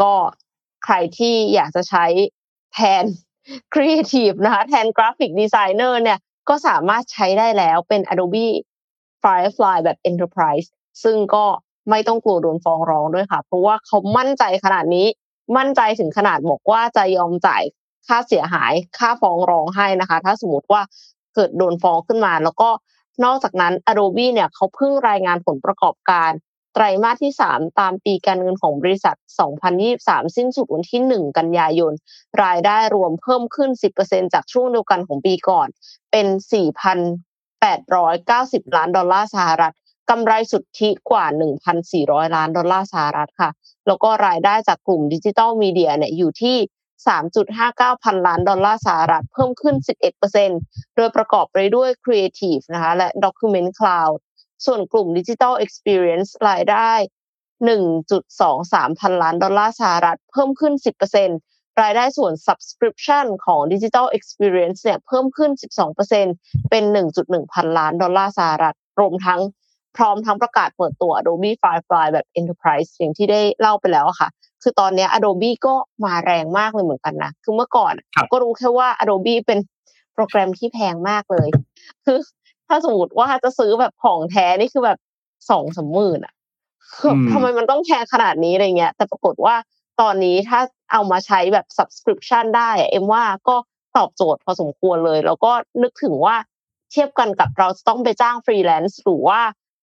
ก็ใครที่อยากจะใช้แทน Creative นะคะแทนกราฟิกดีไซเนอร์เนี่ยก็สามารถใช้ได้แล้วเป็น Adobe Firefly แบบ Enterprise ซึ่งก็ไม่ต้องกลัวโดนฟ้องร้องด้วยค่ะ เพราะว่าเขามั่นใจขนาดนี้ มั่นใจถึงขนาดบอกว่าจะยอมจ่ายค่าเสียหายค่าฟ้องร้องให้นะคะ ถ้าสมมติว่าเกิดโดนฟ้องขึ้นมา แล้วก็นอกจากนั้น Adobe เนี่ยเขาเพิ่งรายงานผลประกอบการไตรมาสที่ 3 ตามปีการเงินของบริษัท 2023 สิ้นสุดวันที่ 1 กันยายน รายได้รวมเพิ่มขึ้น 10%จากช่วงเดียวกันของปีก่อน เป็น 890 ล้านดอลลาร์สหรัฐกำไรสุทธิกว่า 1,400 ล้านดอลลาร์สหรัฐค่ะ แล้วก็รายได้จากกลุ่มดิจิทัลมีเดียเนี่ยอยู่ที่ 3.59 พันล้านดอลลาร์สหรัฐเพิ่มขึ้น 11%โดยประกอบไปด้วย Creative นะคะและ Document Cloud ส่วนกลุ่ม Digital Experience รายได้ 1.23 พันล้านดอลลาร์สหรัฐเพิ่มขึ้น 10% รายได้ส่วน Subscription ของ Digital Experience เนี่ยเพิ่มขึ้น 12%เป็น 1.1 พันล้านดอลลาร์สหรัฐ รวมทั้งพร้อมทั้งประกาศเปิดตัว Adobe Firefly แบบ Enterprise อย่างที่ได้เล่าไปแล้วค่ะ คือตอนนี้ Adobe ก็มาแรงมากเลยเหมือนกันนะ คือเมื่อก่อนก็รู้แค่ว่า Adobe เป็นโปรแกรมที่แพงมากเลย คือถ้าสมมติว่าจะซื้อแบบของแท้นี่คือแบบสองสามหมื่นอะทำไมมันต้องแพงขนาดนี้อะไรเงี้ย แต่ปรากฏว่าตอนนี้ถ้า เอามาใช้แบบ subscription ได้เอ็มว่าก็ตอบโจทย์พอสมควรเลย แล้วก็นึกถึงว่าเทียบกันกับเราต้องไปจ้างฟรีแลนซ์หรือว่า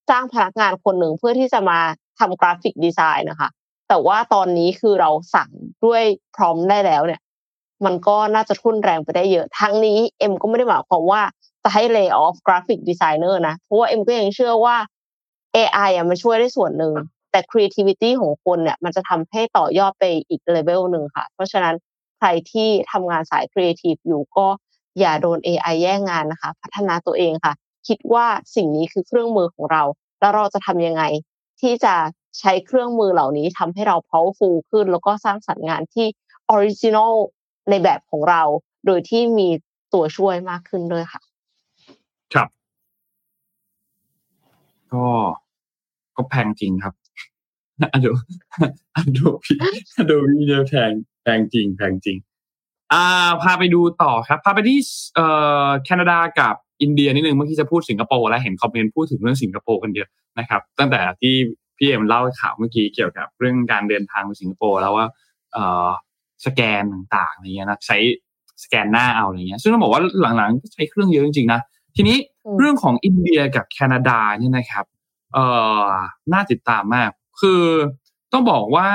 จ้างพนักงานคนหนึ่งเพื่อที่จะมาทำกราฟิกดีไซน์นะคะ แต่ว่าตอนนี้คือเราสั่งด้วย prompt ได้แล้วเนี่ย มันก็น่าจะทุ่นแรงไปได้เยอะ ทั้งนี้เอ็มก็ไม่ได้หมายความว่าจะให้ lay off กราฟิกดีไซเนอร์นะ เพราะว่าเอ็มก็ยังเชื่อว่า AI อะมันช่วยได้ส่วนหนึ่ง แต่ creativity ของคนเนี่ยมันจะทำให้ต่อยอดไปอีกเลเวลหนึ่งค่ะ เพราะฉะนั้นใครที่ทำงานสาย creative อยู่ก็อย่าโดน AI แย่งงานนะคะ พัฒนาตัวเองค่ะ คิดว่าสิ่งนี้คือเครื่องมือของเรา แล้วเราจะทำยังไง ที่จะใช้เครื่องมือเหล่านี้ทำให้เรา powerful ขึ้น แล้วก็สร้างสรรค์งานที่ original ในแบบของเรา โดยที่มีตัวช่วยมากขึ้นด้วยค่ะ ครับ ก็ก็แพงจริงครับ Ado- Adobe Adobe เนี่ยแพงแพงจริงแพงจริง อ่า พาไปดูต่อครับ พาไปที่เอ่อแคนาดากับอินเดียนิดนึงเมื่อกี้จะพูดสิงคโปร์แล้วเห็นคอมเมนต์พูดถึงเรื่องสิงคโปร์กันเยอะนะครับ ตั้งแต่ที่พี่เอ็มเล่าข่าวเมื่อกี้เกี่ยวกับ เรื่องการเดินทางไปสิงคโปร์แล้วว่าเอ่อสแกนต่างๆอะไรเงี้ยนะใช้สแกนหน้าเอาอะไรเงี้ยซึ่งต้องบอกว่าหลังๆใช้เครื่องเยอะจริงๆนะทีนี้เรื่องของอินเดียกับแคนาดาเนี่ยนะครับเอ่อน่าติดตามมาก คือต้องบอกว่า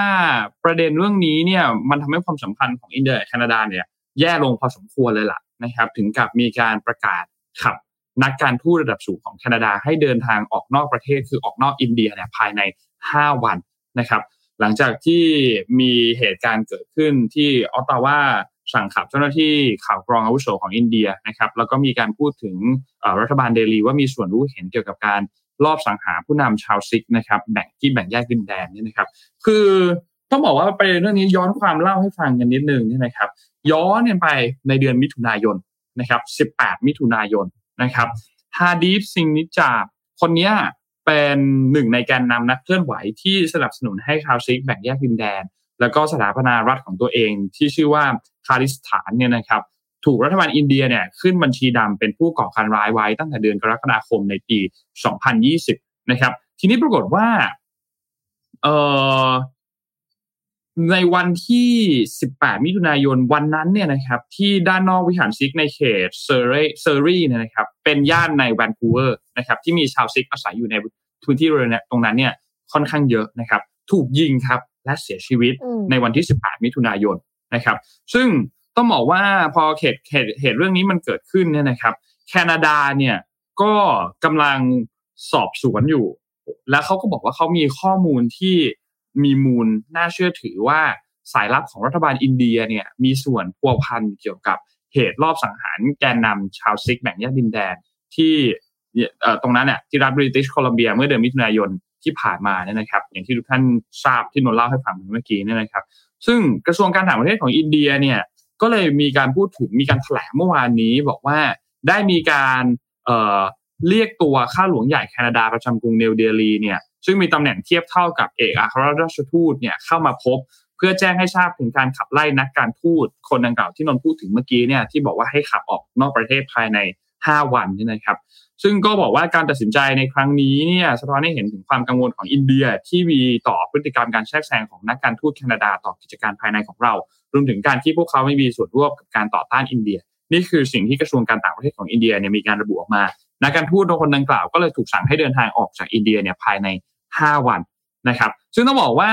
ประเด็นเรื่องนี้เนี่ยมันทำให้ความสัมพันธ์ของอินเดียแคนาดาเนี่ยแย่ลงพอสมควรเลยล่ะนะครับ ถึงกับมีการประกาศขับนักการทูตระดับสูงของแคนาดาให้เดินทางออกนอกประเทศคือออกนอกอินเดียเนี่ยภายใน 5 วันนะครับ หลังจากที่มีเหตุการณ์เกิดขึ้นที่ออตตาวาสั่งขับเจ้าหน้าที่ข่าวกรองอาวุโสของอินเดียนะครับ แล้วก็มีการพูดถึงรัฐบาลเดลีว่ามีส่วนรู้เห็นเกี่ยวกับการ ลอบสังหารผู้นำชาวซิกข์นะครับแบ่งที่แบ่งแยกดินแดนนี่นะครับ คือต้องบอกว่าไปเรื่องนี้ย้อนความเล่าให้ฟังกันนิดนึงนี่นะครับ ย้อนไปในเดือนมิถุนายนนะครับ 18 มิถุนายนนะครับฮาร์ดีปซิงห์นิจจาร์คนนี้เป็นหนึ่งในแกนนำนักเคลื่อนไหวที่สนับสนุนให้ชาวซิกข์แบ่งแยกดินแดน แล้วก็สถาปนารัฐของตัวเองที่ชื่อว่าคาลิสถานเนี่ยนะครับ ถูกรัฐบาลอินเดียเนี่ยขึ้นบัญชีดำเป็นผู้ก่อการร้ายไว้ตั้งแต่เดือนกรกฎาคมในปี 2020 นะครับ ทีนี้ปรากฏว่าเอ่อในวันที่ 18 มิถุนายนวันนั้นเนี่ยนะครับที่ด้านนอกวิหารซิกในเขตเซอร์รีเซอร์รีเนี่ยนะครับเป็นย่านในแวนคูเวอร์นะครับที่มีชาวซิกอาศัยอยู่ในพื้นที่บริเวณตรงนั้นเนี่ยค่อนข้างเยอะนะครับ ถูกยิงครับและเสียชีวิตในวันที่ 18 มิถุนายนนะครับ ซึ่ง ต้องบอกว่าพอเหตุเหตุเหตุเรื่องนี้มันเกิดขึ้นเนี่ยนะครับ แคนาดาเนี่ยก็กำลังสอบสวนอยู่ แล้วเขาก็บอกว่าเขามีข้อมูลที่มีมูลน่าเชื่อถือว่าสายลับของรัฐบาลอินเดียเนี่ยมีส่วนพัวพันเกี่ยวกับเหตุลอบสังหารแกนนำชาวซิกแบ่งแยกดินแดนที่ตรงนั้นเนี่ยที่รัฐบริติชโคลัมเบียเมื่อเดือนมิถุนายนที่ผ่านมาเนี่ยนะครับ อย่างที่ทุกท่านทราบที่นนเล่าให้ฟังเมื่อกี้เนี่ยนะครับ ซึ่งกระทรวงการต่างประเทศของอินเดียเนี่ย ก็เลยมีการพูดถึงมีการแถลงเมื่อวานนี้ บอกว่าได้มีการเเรียกตัวข้าหลวงใหญ่แคนาดาประจำกรุงเนวเดลีเนี่ยซึ่งมีตำแหน่งเทียบเท่ากับเอกอัครราชทูตเนี่ยเข้ามาพบเพื่อแจ้งให้ทราบถึงการขับไล่นักการทูตคนดังกล่าวที่นนพูดถึงเมื่อกี้เนี่ยที่บอกว่าให้ขับออกนอกประเทศภายใน 5 วันนี่นะครับ ซึ่งก็บอกว่าการตัดสินใจในครั้งนี้เนี่ยสะท้อนให้เห็นถึงความกังวลของอินเดียที่มีต่อพฤติกรรมการแทรกแซงของนักการทูตแคนาดาต่อกิจการภายในของเรา รวมถึงการที่พวกเขาไม่มีส่วนร่วมกับการต่อต้านอินเดีย นี่คือสิ่งที่กระทรวงการต่างประเทศของอินเดียเนี่ยมีการระบุออกมานักการทูตคนดังกล่าวก็เลยถูกสั่งให้เดินทางออกจากอินเดียเนี่ยภายใน 5 วันนะครับ ซึ่งต้องบอกว่า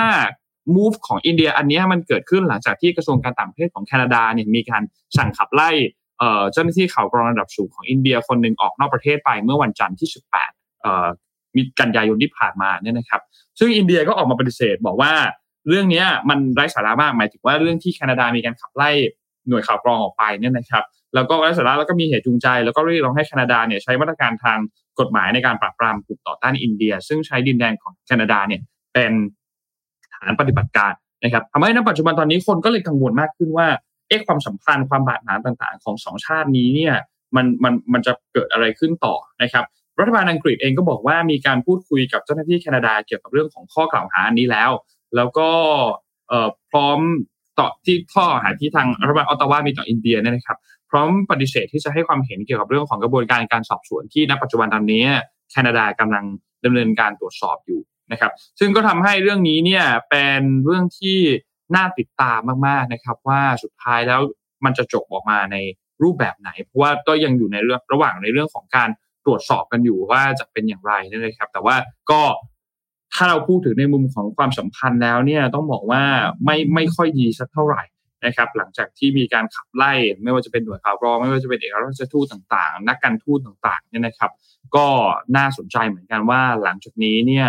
move ของอินเดียอันนี้มันเกิดขึ้นหลังจากที่กระทรวงการต่างประเทศของแคนาดาเนี่ยมีการสั่งขับไล่ เจ้าหน้าที่ข่าวกรองระดับสูงของอินเดียคนหนึ่งออกนอกประเทศไปเมื่อวันจันทร์ที่ 18มีกันยายนที่ผ่านมาเนี่ยนะครับ ซึ่งอินเดียก็ออกมาปฏิเสธบอกว่าเรื่องนี้มันไร้สาระมากหมายถึงว่าเรื่องที่แคนาดามีการขับไล่หน่วยข่าวกรองออกไปเนี่ยนะครับ แล้วก็ไร้สาระแล้วก็มีเหตุจูงใจ แล้วก็เรียกร้องให้แคนาดาเนี่ยใช้มาตรการทางกฎหมายในการปราบปรามกลุ่มต่อต้านอินเดีย ซึ่งใช้ดินแดนของแคนาดาเนี่ยเป็นฐานปฏิบัติการนะครับทำให้ในปัจจุบันตอนนี้คนก็เลยกังวลมากขึ้นว่า เอ๊ะความสัมพันธ์ความบาดหมางต่างๆ ของสองชาตินี้เนี่ยมันมันมันจะเกิดอะไรขึ้นต่อนะครับรัฐบาลอังกฤษเองก็บอกว่ามีการพูดคุยกับเจ้าหน้าที่แคนาดาเกี่ยวกับเรื่องของข้อกล่าวหาอันนี้แล้ว แล้วก็พร้อมต่อที่ข้อหาที่ทางรัฐบาลออตตาวามีต่ออินเดียเนี่ยนะครับ พร้อมปฏิเสธที่จะให้ความเห็นเกี่ยวกับเรื่องของกระบวนการการสอบสวนที่ณปัจจุบันตอนนี้แคนาดากำลังดำเนินการตรวจสอบอยู่นะครับ ซึ่งก็ทำให้เรื่องนี้เนี่ยเป็นเรื่องที่ น่าติดตามมากๆนะครับว่าสุดท้ายแล้วมันจะจบออกมาในรูปแบบไหน เพราะว่าก็ยังอยู่ในเรื่องระหว่างในเรื่องของการตรวจสอบกันอยู่ว่าจะเป็นอย่างไรนะครับ แต่ว่าก็ถ้าเราพูดถึงในมุมของความสัมพันธ์แล้วเนี่ยต้องบอกว่าไม่ไม่ค่อยดีสักเท่าไหร่นะครับ หลังจากที่มีการขับไล่ไม่ว่าจะเป็นหน่วยข่าวกรองไม่ว่าจะเป็นเอกราชทูตต่างๆ นักการทูตต่างๆเนี่ยนะครับ ก็น่าสนใจเหมือนกันว่าหลังจากนี้เนี่ย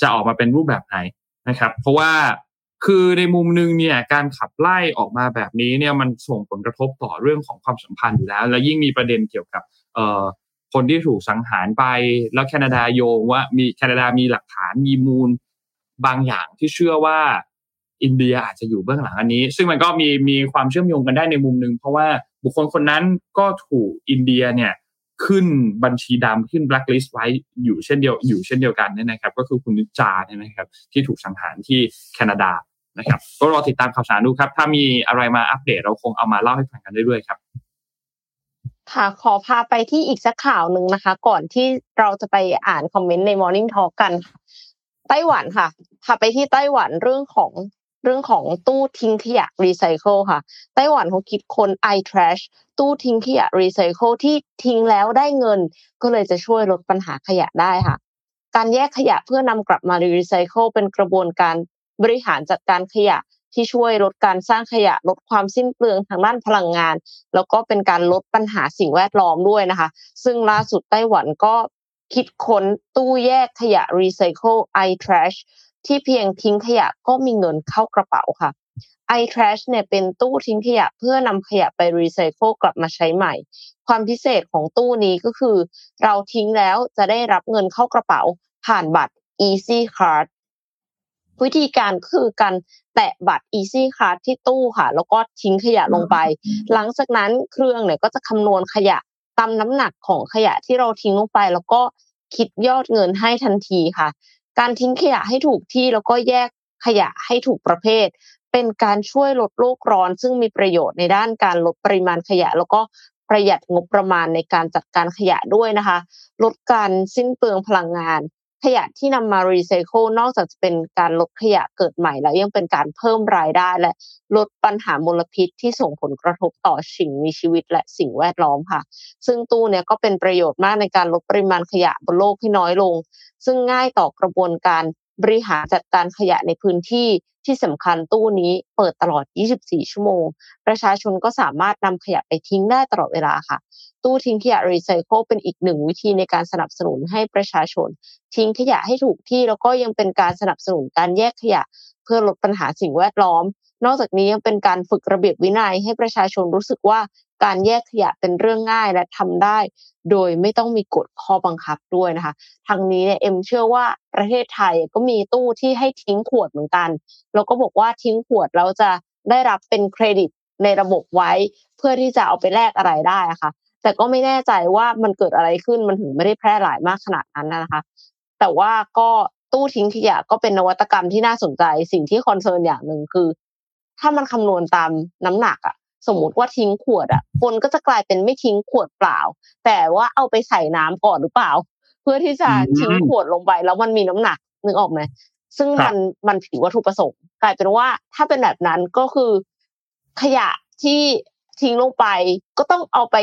จะออกมาเป็นรูปแบบไหน นะครับ เพราะว่าคือในมุมนึงเนี่ยการขับไล่ออกมาแบบนี้เนี่ยมันส่งผลกระทบต่อเรื่องของความสัมพันธ์อยู่แล้ว แล้วยิ่งมีประเด็นเกี่ยวกับเอ่อคนที่ถูกสังหารไป แล้วแคนาดาโยงว่ามีแคนาดามีหลักฐานมีมูลบางอย่างที่เชื่อว่าอินเดียอาจจะอยู่เบื้องหลังอันนี้ ซึ่งมันก็มีมีความเชื่อมโยงกันได้ในมุมนึง เพราะว่าบุคคลคนนั้นก็ถูกอินเดียเนี่ย ขึ้นบัญชีดำขึ้นแบล็คลิสต์ไว้อยู่เช่นเดียวอยู่เช่นเดียวกันเนี่ยนะครับ ก็คือคุณนิจาเนี่ยนะครับ ที่ถูกสังหารที่แคนาดานะครับ ก็รอติดตามข่าวสารดูครับ ถ้ามีอะไรมาอัปเดตเราคงเอามาเล่าให้ฟังกันได้ด้วยครับ ค่ะ ขอพาไปที่อีกสักข่าวหนึ่งนะคะ ก่อนที่เราจะไปอ่านคอมเมนต์ใน Morning Talk กันไต้หวันค่ะพาไปที่ไต้หวันเรื่องของ เรื่องของตู้ทิ้งขยะรีไซเคิลค่ะไต้หวันเขาคิดคน i trash ตู้ทิ้งขยะรีไซเคิลที่ทิ้งแล้วได้เงิน ก็เลยจะช่วยลดปัญหาขยะได้ค่ะ การแยกขยะเพื่อนำกลับมารีไซเคิลเป็นกระบวนการบริหารจัดการขยะที่ช่วยลดการสร้างขยะลดความสิ้นเปลืองทางด้านพลังงาน แล้วก็เป็นการลดปัญหาสิ่งแวดล้อมด้วยนะคะ ซึ่งล่าสุดไต้หวันก็คิดค้นตู้แยกขยะรีไซเคิล iTrash ที่เพียงทิ้งขยะก็มีเงินเข้ากระเป๋าค่ะ iTrash เนี่ยเป็นตู้ทิ้งขยะเพื่อนำขยะไปรีไซเคิลกลับมาใช้ใหม่ ความพิเศษของตู้นี้ก็คือ เราทิ้งแล้วจะได้รับเงินเข้ากระเป๋า ผ่านบัตร Easy Card วิธีการคือการแตะบัตร Easy Card ที่ตู้ค่ะ แล้วก็ทิ้งขยะลงไป หลังจากนั้นเครื่องเนี่ยก็จะคำนวณขยะตามน้ำหนักของขยะที่เราทิ้งลงไป แล้วก็คิดยอดเงินให้ทันทีค่ะ การทิ้งขยะให้ถูกที่แล้วก็แยกขยะให้ถูกประเภท เป็นการช่วยลดโลกร้อน ซึ่งมีประโยชน์ในด้านการลดปริมาณขยะ แล้วก็ประหยัดงบประมาณในการจัดการขยะด้วยนะคะ ลดการสิ้นเปลืองพลังงาน ขยะที่นำมารีไซเคิลนอกจากจะเป็นการลดขยะเกิดใหม่แล้วยังเป็นการเพิ่มรายได้และลดปัญหามลพิษที่ส่งผลกระทบต่อสิ่งมีชีวิตและสิ่งแวดล้อมค่ะ ซึ่งตู้เนี่ยก็เป็นประโยชน์มากในการลดปริมาณขยะบนโลกให้น้อยลง ซึ่งง่ายต่อกระบวนการบริหารจัดการขยะในพื้นที่ที่สำคัญตู้นี้เปิดตลอด 24 ชั่วโมง ประชาชนก็สามารถนำขยะไปทิ้งได้ตลอดเวลาค่ะ ตู้ทิ้งขยะรีไซเคิลเป็นอีกหนึ่งวิธีในการสนับสนุนให้ประชาชน ทิ้งขยะให้ถูกที่แล้วก็ยังเป็นการสนับสนุนการแยกขยะ เพื่อลดปัญหาสิ่งแวดล้อม นอกจากนี้ยังเป็นการฝึกระเบียบวินัยให้ประชาชนรู้สึกว่าการแยกขยะเป็นเรื่องง่ายและทำได้ โดยไม่ต้องมีกฎข้อบังคับด้วยนะคะทางนี้เนี่ยเอ็มเชื่อว่าประเทศไทยก็มีตู้ที่ให้ทิ้งขวดเหมือนกันแล้วก็บอกว่าทิ้งขวดแล้วจะได้รับเป็นเครดิตในระบบไว้ เพื่อที่จะเอาไปแลกอะไรได้อะค่ะ แต่ก็ไม่แน่ใจว่ามันเกิดอะไรขึ้นมันถึงไม่ได้แพร่หลายมากขนาดนั้นนะคะ แต่ว่าก็ตู้ทิ้งขยะก็เป็นนวัตกรรมที่น่าสนใจสิ่งที่ concern อย่างหนึ่งคือ ถ้ามันคำนวณตามน้ำหนักอะสมมุติว่าทิ้งขวดอะคนก็จะกลายเป็นไม่ทิ้งขวดเปล่า แต่ว่าเอาไปใส่น้ำก่อนหรือเปล่า เพื่อที่จะทิ้งขวดลงไป แล้วมันมีน้ำหนักนึกออกไหมซึ่งมันมันผิดวัตถุประสงค์ กลายเป็นว่าถ้าเป็นแบบนั้นก็คือขยะที่ ทิ้งลงไป ก็ต้องเอาไป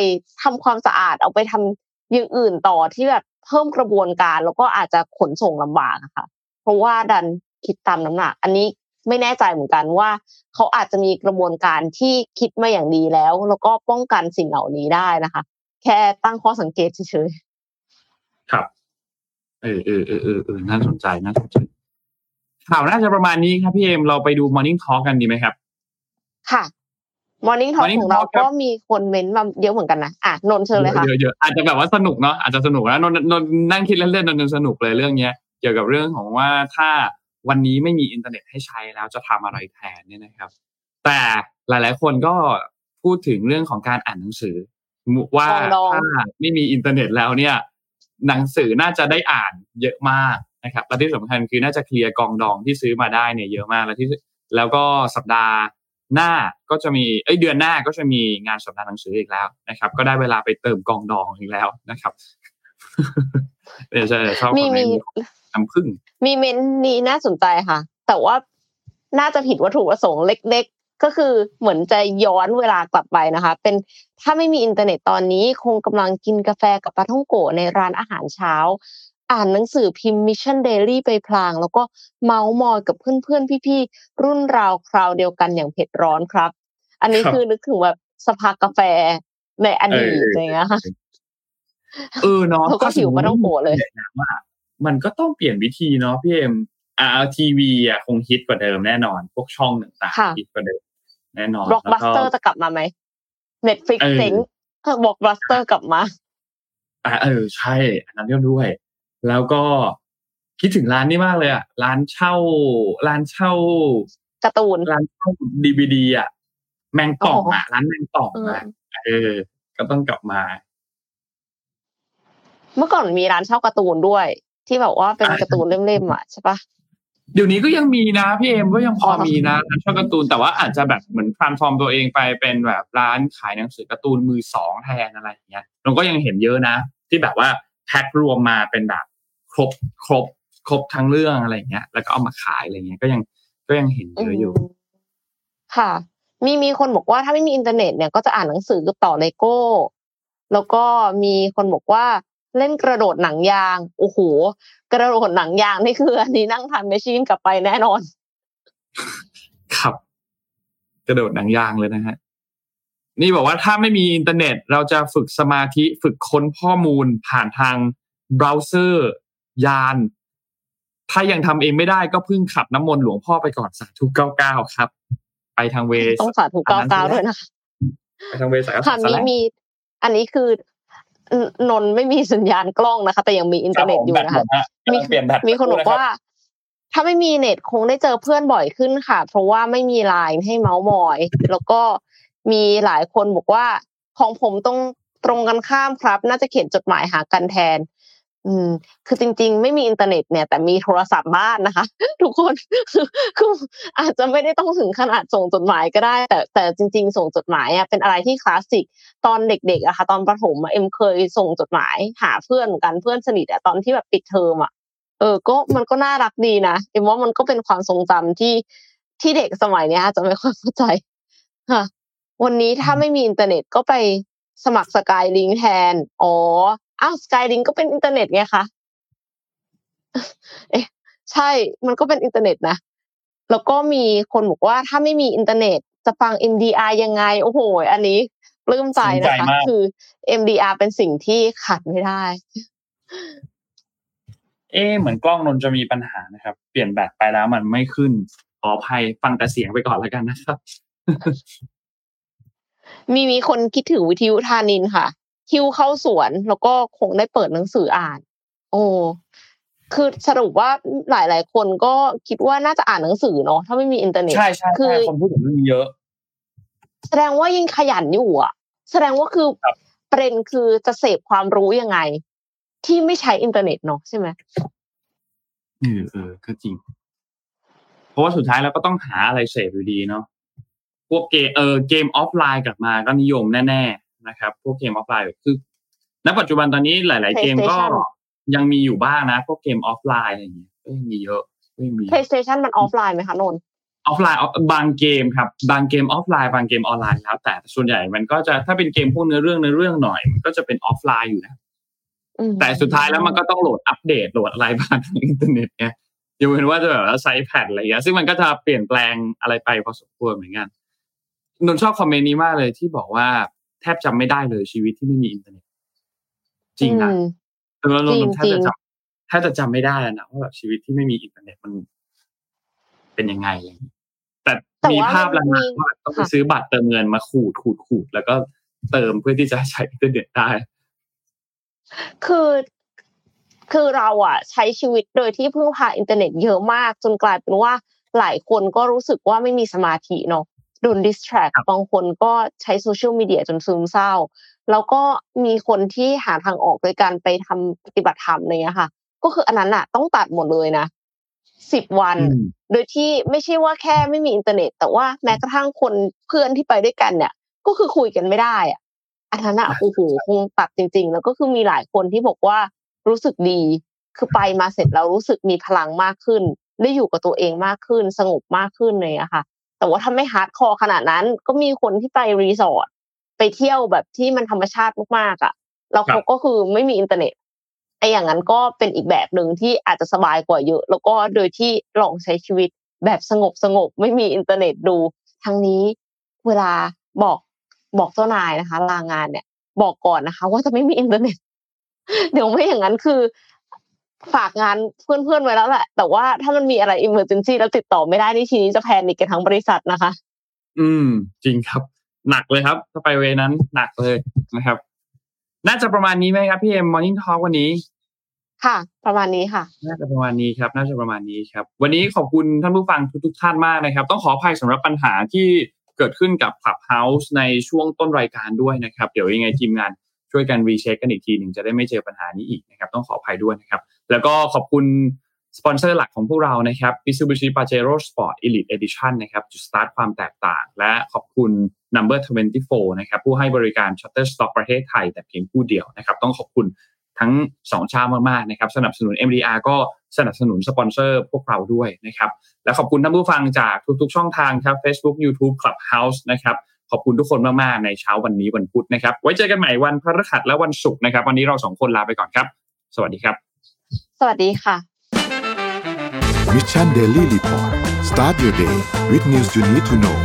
ทำความสะอาด เอาไปทำอย่างอื่นต่อที่แบบเพิ่มกระบวนการ แล้วก็อาจจะขนส่งลำบากค่ะ เพราะว่าดันคิดตามน้ำหนัก อันนี้ไม่แน่ใจเหมือนกันว่า เขาอาจจะมีกระบวนการที่คิดมาอย่างดีแล้ว แล้วก็ป้องกันสิ่งเหล่านี้ได้นะคะ แค่ตั้งข้อสังเกตเฉยๆครับเออเออเออเออเออน่าสนใจน่าสนใจข่าวน่าจะประมาณนี้ครับพี่เอมเราไปดู Morning Talk กันดีไหมครับ ค่ะ Morning Talk ของเราก็มีคนเม้นมาเยอะเหมือนกันนะอะนนเชิญเลยค่ะเยอะๆอาจจะแบบว่าสนุกเนาะอาจจะสนุกนะนนนนนั่งคิดเล่นๆนนสนุกเลยเรื่องเนี้ย เกี่ยวกับเรื่องของว่าถ้าวันนี้ไม่มีอินเทอร์เน็ตให้ใช้แล้วจะทำอะไรแทนเนี่ยนะครับ แต่หลาย ๆ คนก็พูดถึงเรื่องของการอ่านหนังสือว่าถ้าไม่มีอินเทอร์เน็ตแล้วเนี่ย หนังสือน่าจะได้อ่านเยอะมากนะครับและที่สำคัญคือน่าจะเคลียร์กองดองที่ซื้อมาได้เนี่ยเยอะมากแล้วที่แล้วก็สัปดาห์ หน้าก็จะมีเอ้ยเดือนหน้าก็จะมีงานสัปดาห์หนังสืออีกแล้วนะครับ ก็ได้เวลาไปเติมกองดองอีกแล้วนะครับเดี๋ยวจะชอบมีมีน้ำพึ่ง มีเมนต์นี้น่าสนใจค่ะ แต่ว่าน่าจะผิดวัตถุประสงค์เล็ก ๆ ก็คือเหมือนจะย้อนเวลากลับไปนะคะ เป็นถ้าไม่มีอินเทอร์เน็ตตอนนี้คงกำลังกินกาแฟกับปาท่องโก๋ในร้านอาหารเช้า อ่านหนังสือพิมพ์ Mission Daily ไปพลาง แล้วก็เมาส์มอยกับเพื่อนๆ พี่ๆ รุ่นราวคราวเดียวกันอย่างเผ็ดร้อนครับ อันนี้คือนึกถึงแบบสภากาแฟในอดีตอย่างเงี้ยค่ะเออเนาะก็หิวมาต้องโผเลยว่ามันก็ต้องเปลี่ยนวิธีเนาะพี่เอ็มอ่าทีวีอะคงฮิตกว่าเดิมแน่นอน พวกช่องต่างๆฮิตกว่าเดิมแน่นอนบล็อกบัสเตอร์จะกลับมาไหม Netflix เจ๊งบล็อกบัสเตอร์กลับมาอ่าเออใช่อันนั้นด้วย แล้วก็คิดถึงร้านนี้มากเลยอะร้านเช่า ร้านเช่าการ์ตูนร้านเช่าดีวีดีอะแมงป่องอะร้านแมงป่องอะเออ ก็ต้องกลับมา เมื่อก่อนมีร้านเช่าการ์ตูนด้วย ที่แบบว่าเป็นการ์ตูนเล่มๆอะใช่ปะเดี๋ยวนี้ก็ยังมีนะพี่เอ็มก็ยังพอมีนะร้านเช่าการ์ตูนแต่ว่าอาจจะแบบเหมือนทรานส์ฟอร์มตัวเองไปเป็นแบบร้านขายหนังสือการ์ตูนมือสองแทนอะไรอย่างเงี้ยเราก็ยังเห็นเยอะนะที่แบบว่าแพ็ครวมมาเป็นแบบ ครบครบครบทั้งเรื่องอะไรเงี้ย แล้วก็เอามาขายอะไรเงี้ยก็ยังก็ยังเห็นเยอะอยู่ ค่ะ มีมีคนบอกว่าถ้าไม่มีอินเทอร์เน็ตเนี่ยก็จะอ่านหนังสือต่อเลโก้ แล้วก็มีคนบอกว่าเล่นกระโดดหนังยางโอ้โหกระโดดหนังยางนี่คืออันนี้นั่ง time machine กลับไปแน่นอน ครับ กระโดดหนังยางเลยนะฮะนี่บอกว่าถ้าไม่มีอินเทอร์เน็ต เราจะฝึกสมาธิฝึกค้นข้อมูลผ่านทางเบราว์เซอร์ ยาน ถ้ายังทำเองไม่ได้ก็พึ่งขับน้ำมนต์หลวงพ่อไปก่อนสาธุเก้าเก้าครับ ไปทางเวต้องสาธุเก้าเก้าด้วยนะคะไปทางเวสายค่ะมีมี อันนี้คือนนไม่มีสัญญาณกล้องนะคะ แต่ยังมีอินเทอร์เน็ตอยู่นะคะมีมีคนบอกว่า ถ้าไม่มีเน็ตคงได้เจอเพื่อนบ่อยขึ้นค่ะ เพราะว่าไม่มีไลน์ให้เมาส์มอย แล้วก็มีหลายคนบอกว่า ของผมต้องตรงกันข้ามครับ น่าจะเขียนจดหมายหากันแทน อืมคือจริง ๆ ไม่มีอินเทอร์เน็ตเนี่ย แต่มีโทรศัพท์บ้านนะคะ ทุกคนคืออาจจะไม่ได้ต้องถึงขนาดส่งจดหมายก็ได้ แต่แต่จริง ๆ ส่งจดหมายอะเป็นอะไรที่คลาสสิกตอนเด็กๆอะค่ะ ตอนประถมเอ็มเคยส่งจดหมาย หาเพื่อนกันเพื่อนสนิทอะตอนที่แบบปิดเทอมอะเออ ก็มันก็น่ารักดีนะเอ็มว่ามันก็เป็นความทรงจำที่ที่เด็กสมัยเนี้ยจะไม่ค่อยเข้าใจค่ะ วันนี้ถ้าไม่มีอินเทอร์เน็ตก็ไปสมัคร Skylink แทน อ๋อ อ้าว Skylink ก็เป็นอินเทอร์เน็ตไงคะเอ๊ะใช่ มันก็เป็นอินเทอร์เน็ตนะ แล้วก็มีคนบอกว่าถ้าไม่มีอินเทอร์เน็ต จะฟัง MDR ยังไง โอ้โห อันนี้ปลื้มใจนะคะ คือ MDR เป็นสิ่งที่ขาดไม่ได้ เอ๊เหมือนกล้องนนจะมีปัญหานะครับ เปลี่ยนแบตไปแล้วมันไม่ขึ้น ขออภัยฟังแต่เสียงไปก่อนแล้วกันนะครับ มีมีคนคิดถึงวิทยุธานินทร์ค่ะ คิวเข้าสวน แล้วก็คงได้เปิดหนังสืออ่าน โอ้คือสรุปว่าหลาย ๆ คนก็คิดว่าน่าจะอ่านหนังสือเนาะถ้าไม่มีอินเทอร์เน็ตใช่ใช่คือคนพูดถึงเรื่องนี้เยอะ แสดงว่ายิ่งขยันอยู่อะ แสดงว่าคือประเด็นคือจะเสพความรู้ยังไง ที่ไม่ใช้อินเทอร์เน็ตเนาะใช่ไหมเออเออก็จริง เพราะว่าสุดท้ายเราก็ต้องหาอะไรเสพอยู่ดีเนาะพวกเกมเออเกมออฟไลน์กลับมาก็นิยมแน่ๆ นะครับ พวกเกมออฟไลน์คือณปัจจุบันตอนนี้หลาย ๆ เกมก็ยังมีอยู่บ้างนะ พวกเกมออฟไลน์อะไรอย่างเงี้ยก็ยังมีเยอะก็ยังมี PlayStation มันออฟไลน์ไหมคะนนออฟไลน์บางเกมครับ บางเกมออฟไลน์บางเกมออนไลน์แล้วแต่ส่วนใหญ่มันก็จะถ้าเป็นเกมพวกเนื้อเรื่องเนื้อเรื่องหน่อย มันก็จะเป็นออฟไลน์อยู่นะแต่สุดท้ายแล้วมันก็ต้องโหลดอัปเดตโหลดอะไรบ้างทางอินเทอร์เน็ตเนี่ยยกเว้นว่าจะแบบว่าใช้แผ่นอะไรอย่างเงี้ยซึ่งมันก็จะเปลี่ยนแปลงอะไรไปพอสมควรเหมือนกันนนชอบคอมเมนต์นี้มากเลยที่บอกว่า แทบจำไม่ได้เลยชีวิตที่ไม่มีอินเทอร์เน็ตจริงนะเออนนแทบจะจำแทบจะจำไม่ได้นะว่าแบบชีวิตที่ไม่มีอินเทอร์เน็ตมัน เป็นยังไงแต่มีภาพแล้วนะว่าต้องไปซื้อบัตรเติมเงินมาขูดขูดขูดแล้วก็เติมเพื่อที่จะใช้อินเทอร์เน็ตได้ คือคือเราอะ ใช้ชีวิตโดยที่พึ่งพาอินเทอร์เน็ตเยอะมาก จนกลายเป็นว่าหลายคนก็รู้สึกว่าไม่มีสมาธิเนาะ โดน distract บางคนก็ใช้โซเชียลมีเดียจนซึมเศร้า แล้วก็มีคนที่หาทางออกโดยการไปทำปฏิบัติธรรมเนี้ยค่ะ ก็คืออันนั้นอะต้องตัดหมดเลยนะสิบวัน โดยที่ไม่ใช่ว่าแค่ไม่มีอินเทอร์เน็ต แต่ว่าแม้กระทั่งคนเพื่อนที่ไปด้วยกันเนี่ย ก็คือคุยกันไม่ได้อะอันนั้นอะโอ้โหคงตัดจริง ๆ แล้วก็คือมีหลายคนที่บอกว่ารู้สึกดี คือไปมาเสร็จแล้วรู้สึกมีพลังมากขึ้น ได้อยู่กับตัวเองมากขึ้น สงบมากขึ้นเลยอะค่ะ แต่ว่าถ้าไม่ hardcore ขนาดนั้น ก็มีคนที่ไปรีสอร์ทไปเที่ยวแบบที่มันธรรมชาติมากๆอะแล้วเขาก็คือไม่มีอินเทอร์เน็ตไอ้อย่างนั้นก็เป็นอีกแบบหนึ่งที่อาจจะสบายกว่าเยอะ แล้วก็โดยที่ลองใช้ชีวิตแบบสงบสงบไม่มีอินเทอร์เน็ตดูทั้งนี้เวลาบอกบอกเจ้านายนะคะ ลางานเนี่ย บอกก่อนนะคะ ว่าจะไม่มีอินเทอร์เน็ตเดี๋ยวไม่อย่างนั้นคือ ฝากงานเพื่อนๆไว้แล้วแหละ แต่ว่าถ้ามันมีอะไร emergency แล้วติดต่อไม่ได้นี่ทีนี้จะ panic กันทั้งบริษัทนะคะ อืม จริงครับ หนักเลยครับ ถ้าไป way นั้นหนักเลยนะครับ น่าจะประมาณนี้ไหมครับพี่เอ็ม Morning Talk วันนี้ ค่ะ ประมาณนี้ค่ะ น่าจะประมาณนี้ครับ น่าจะประมาณนี้ครับ วันนี้ขอบคุณท่านผู้ฟังทุกๆท่านมากนะครับ ต้องขออภัยสำหรับปัญหาที่เกิดขึ้นกับ Clubhouse ในช่วงต้นรายการด้วยนะครับ เดี๋ยวยังไงทีมงานช่วยกัน recheck กันอีกทีหนึ่งจะได้ไม่เจอปัญหานี้อีกนะครับ ต้องขออภัยด้วยนะครับ แล้วก็ขอบคุณสปอนเซอร์หลักของพวกเรานะครับ Mitsubishi Pajero Sport Elite Edition นะครับจุดสตาร์ทความแตกต่าง และขอบคุณ Number 24 นะครับผู้ให้บริการ Shutterstock ประเทศไทย แต่เพียงผู้เดียวนะครับ ต้องขอบคุณทั้งสองชาติมากๆนะครับ สนับสนุน MDR ก็สนับสนุนสปอนเซอร์พวกเราด้วยนะครับ และขอบคุณท่านผู้ฟังจากทุกๆ ช่องทางครับ Facebook YouTube Clubhouse นะครับขอบคุณทุกคนมากๆในเช้าวันนี้วันพุธนะครับ ไว้เจอกันใหม่วันพฤหัสและวันศุกร์นะครับ วันนี้เราสองคนลาไปก่อนครับ สวัสดีครับ สวัสดีค่ะ Mission Daily Report start your day with news you need to know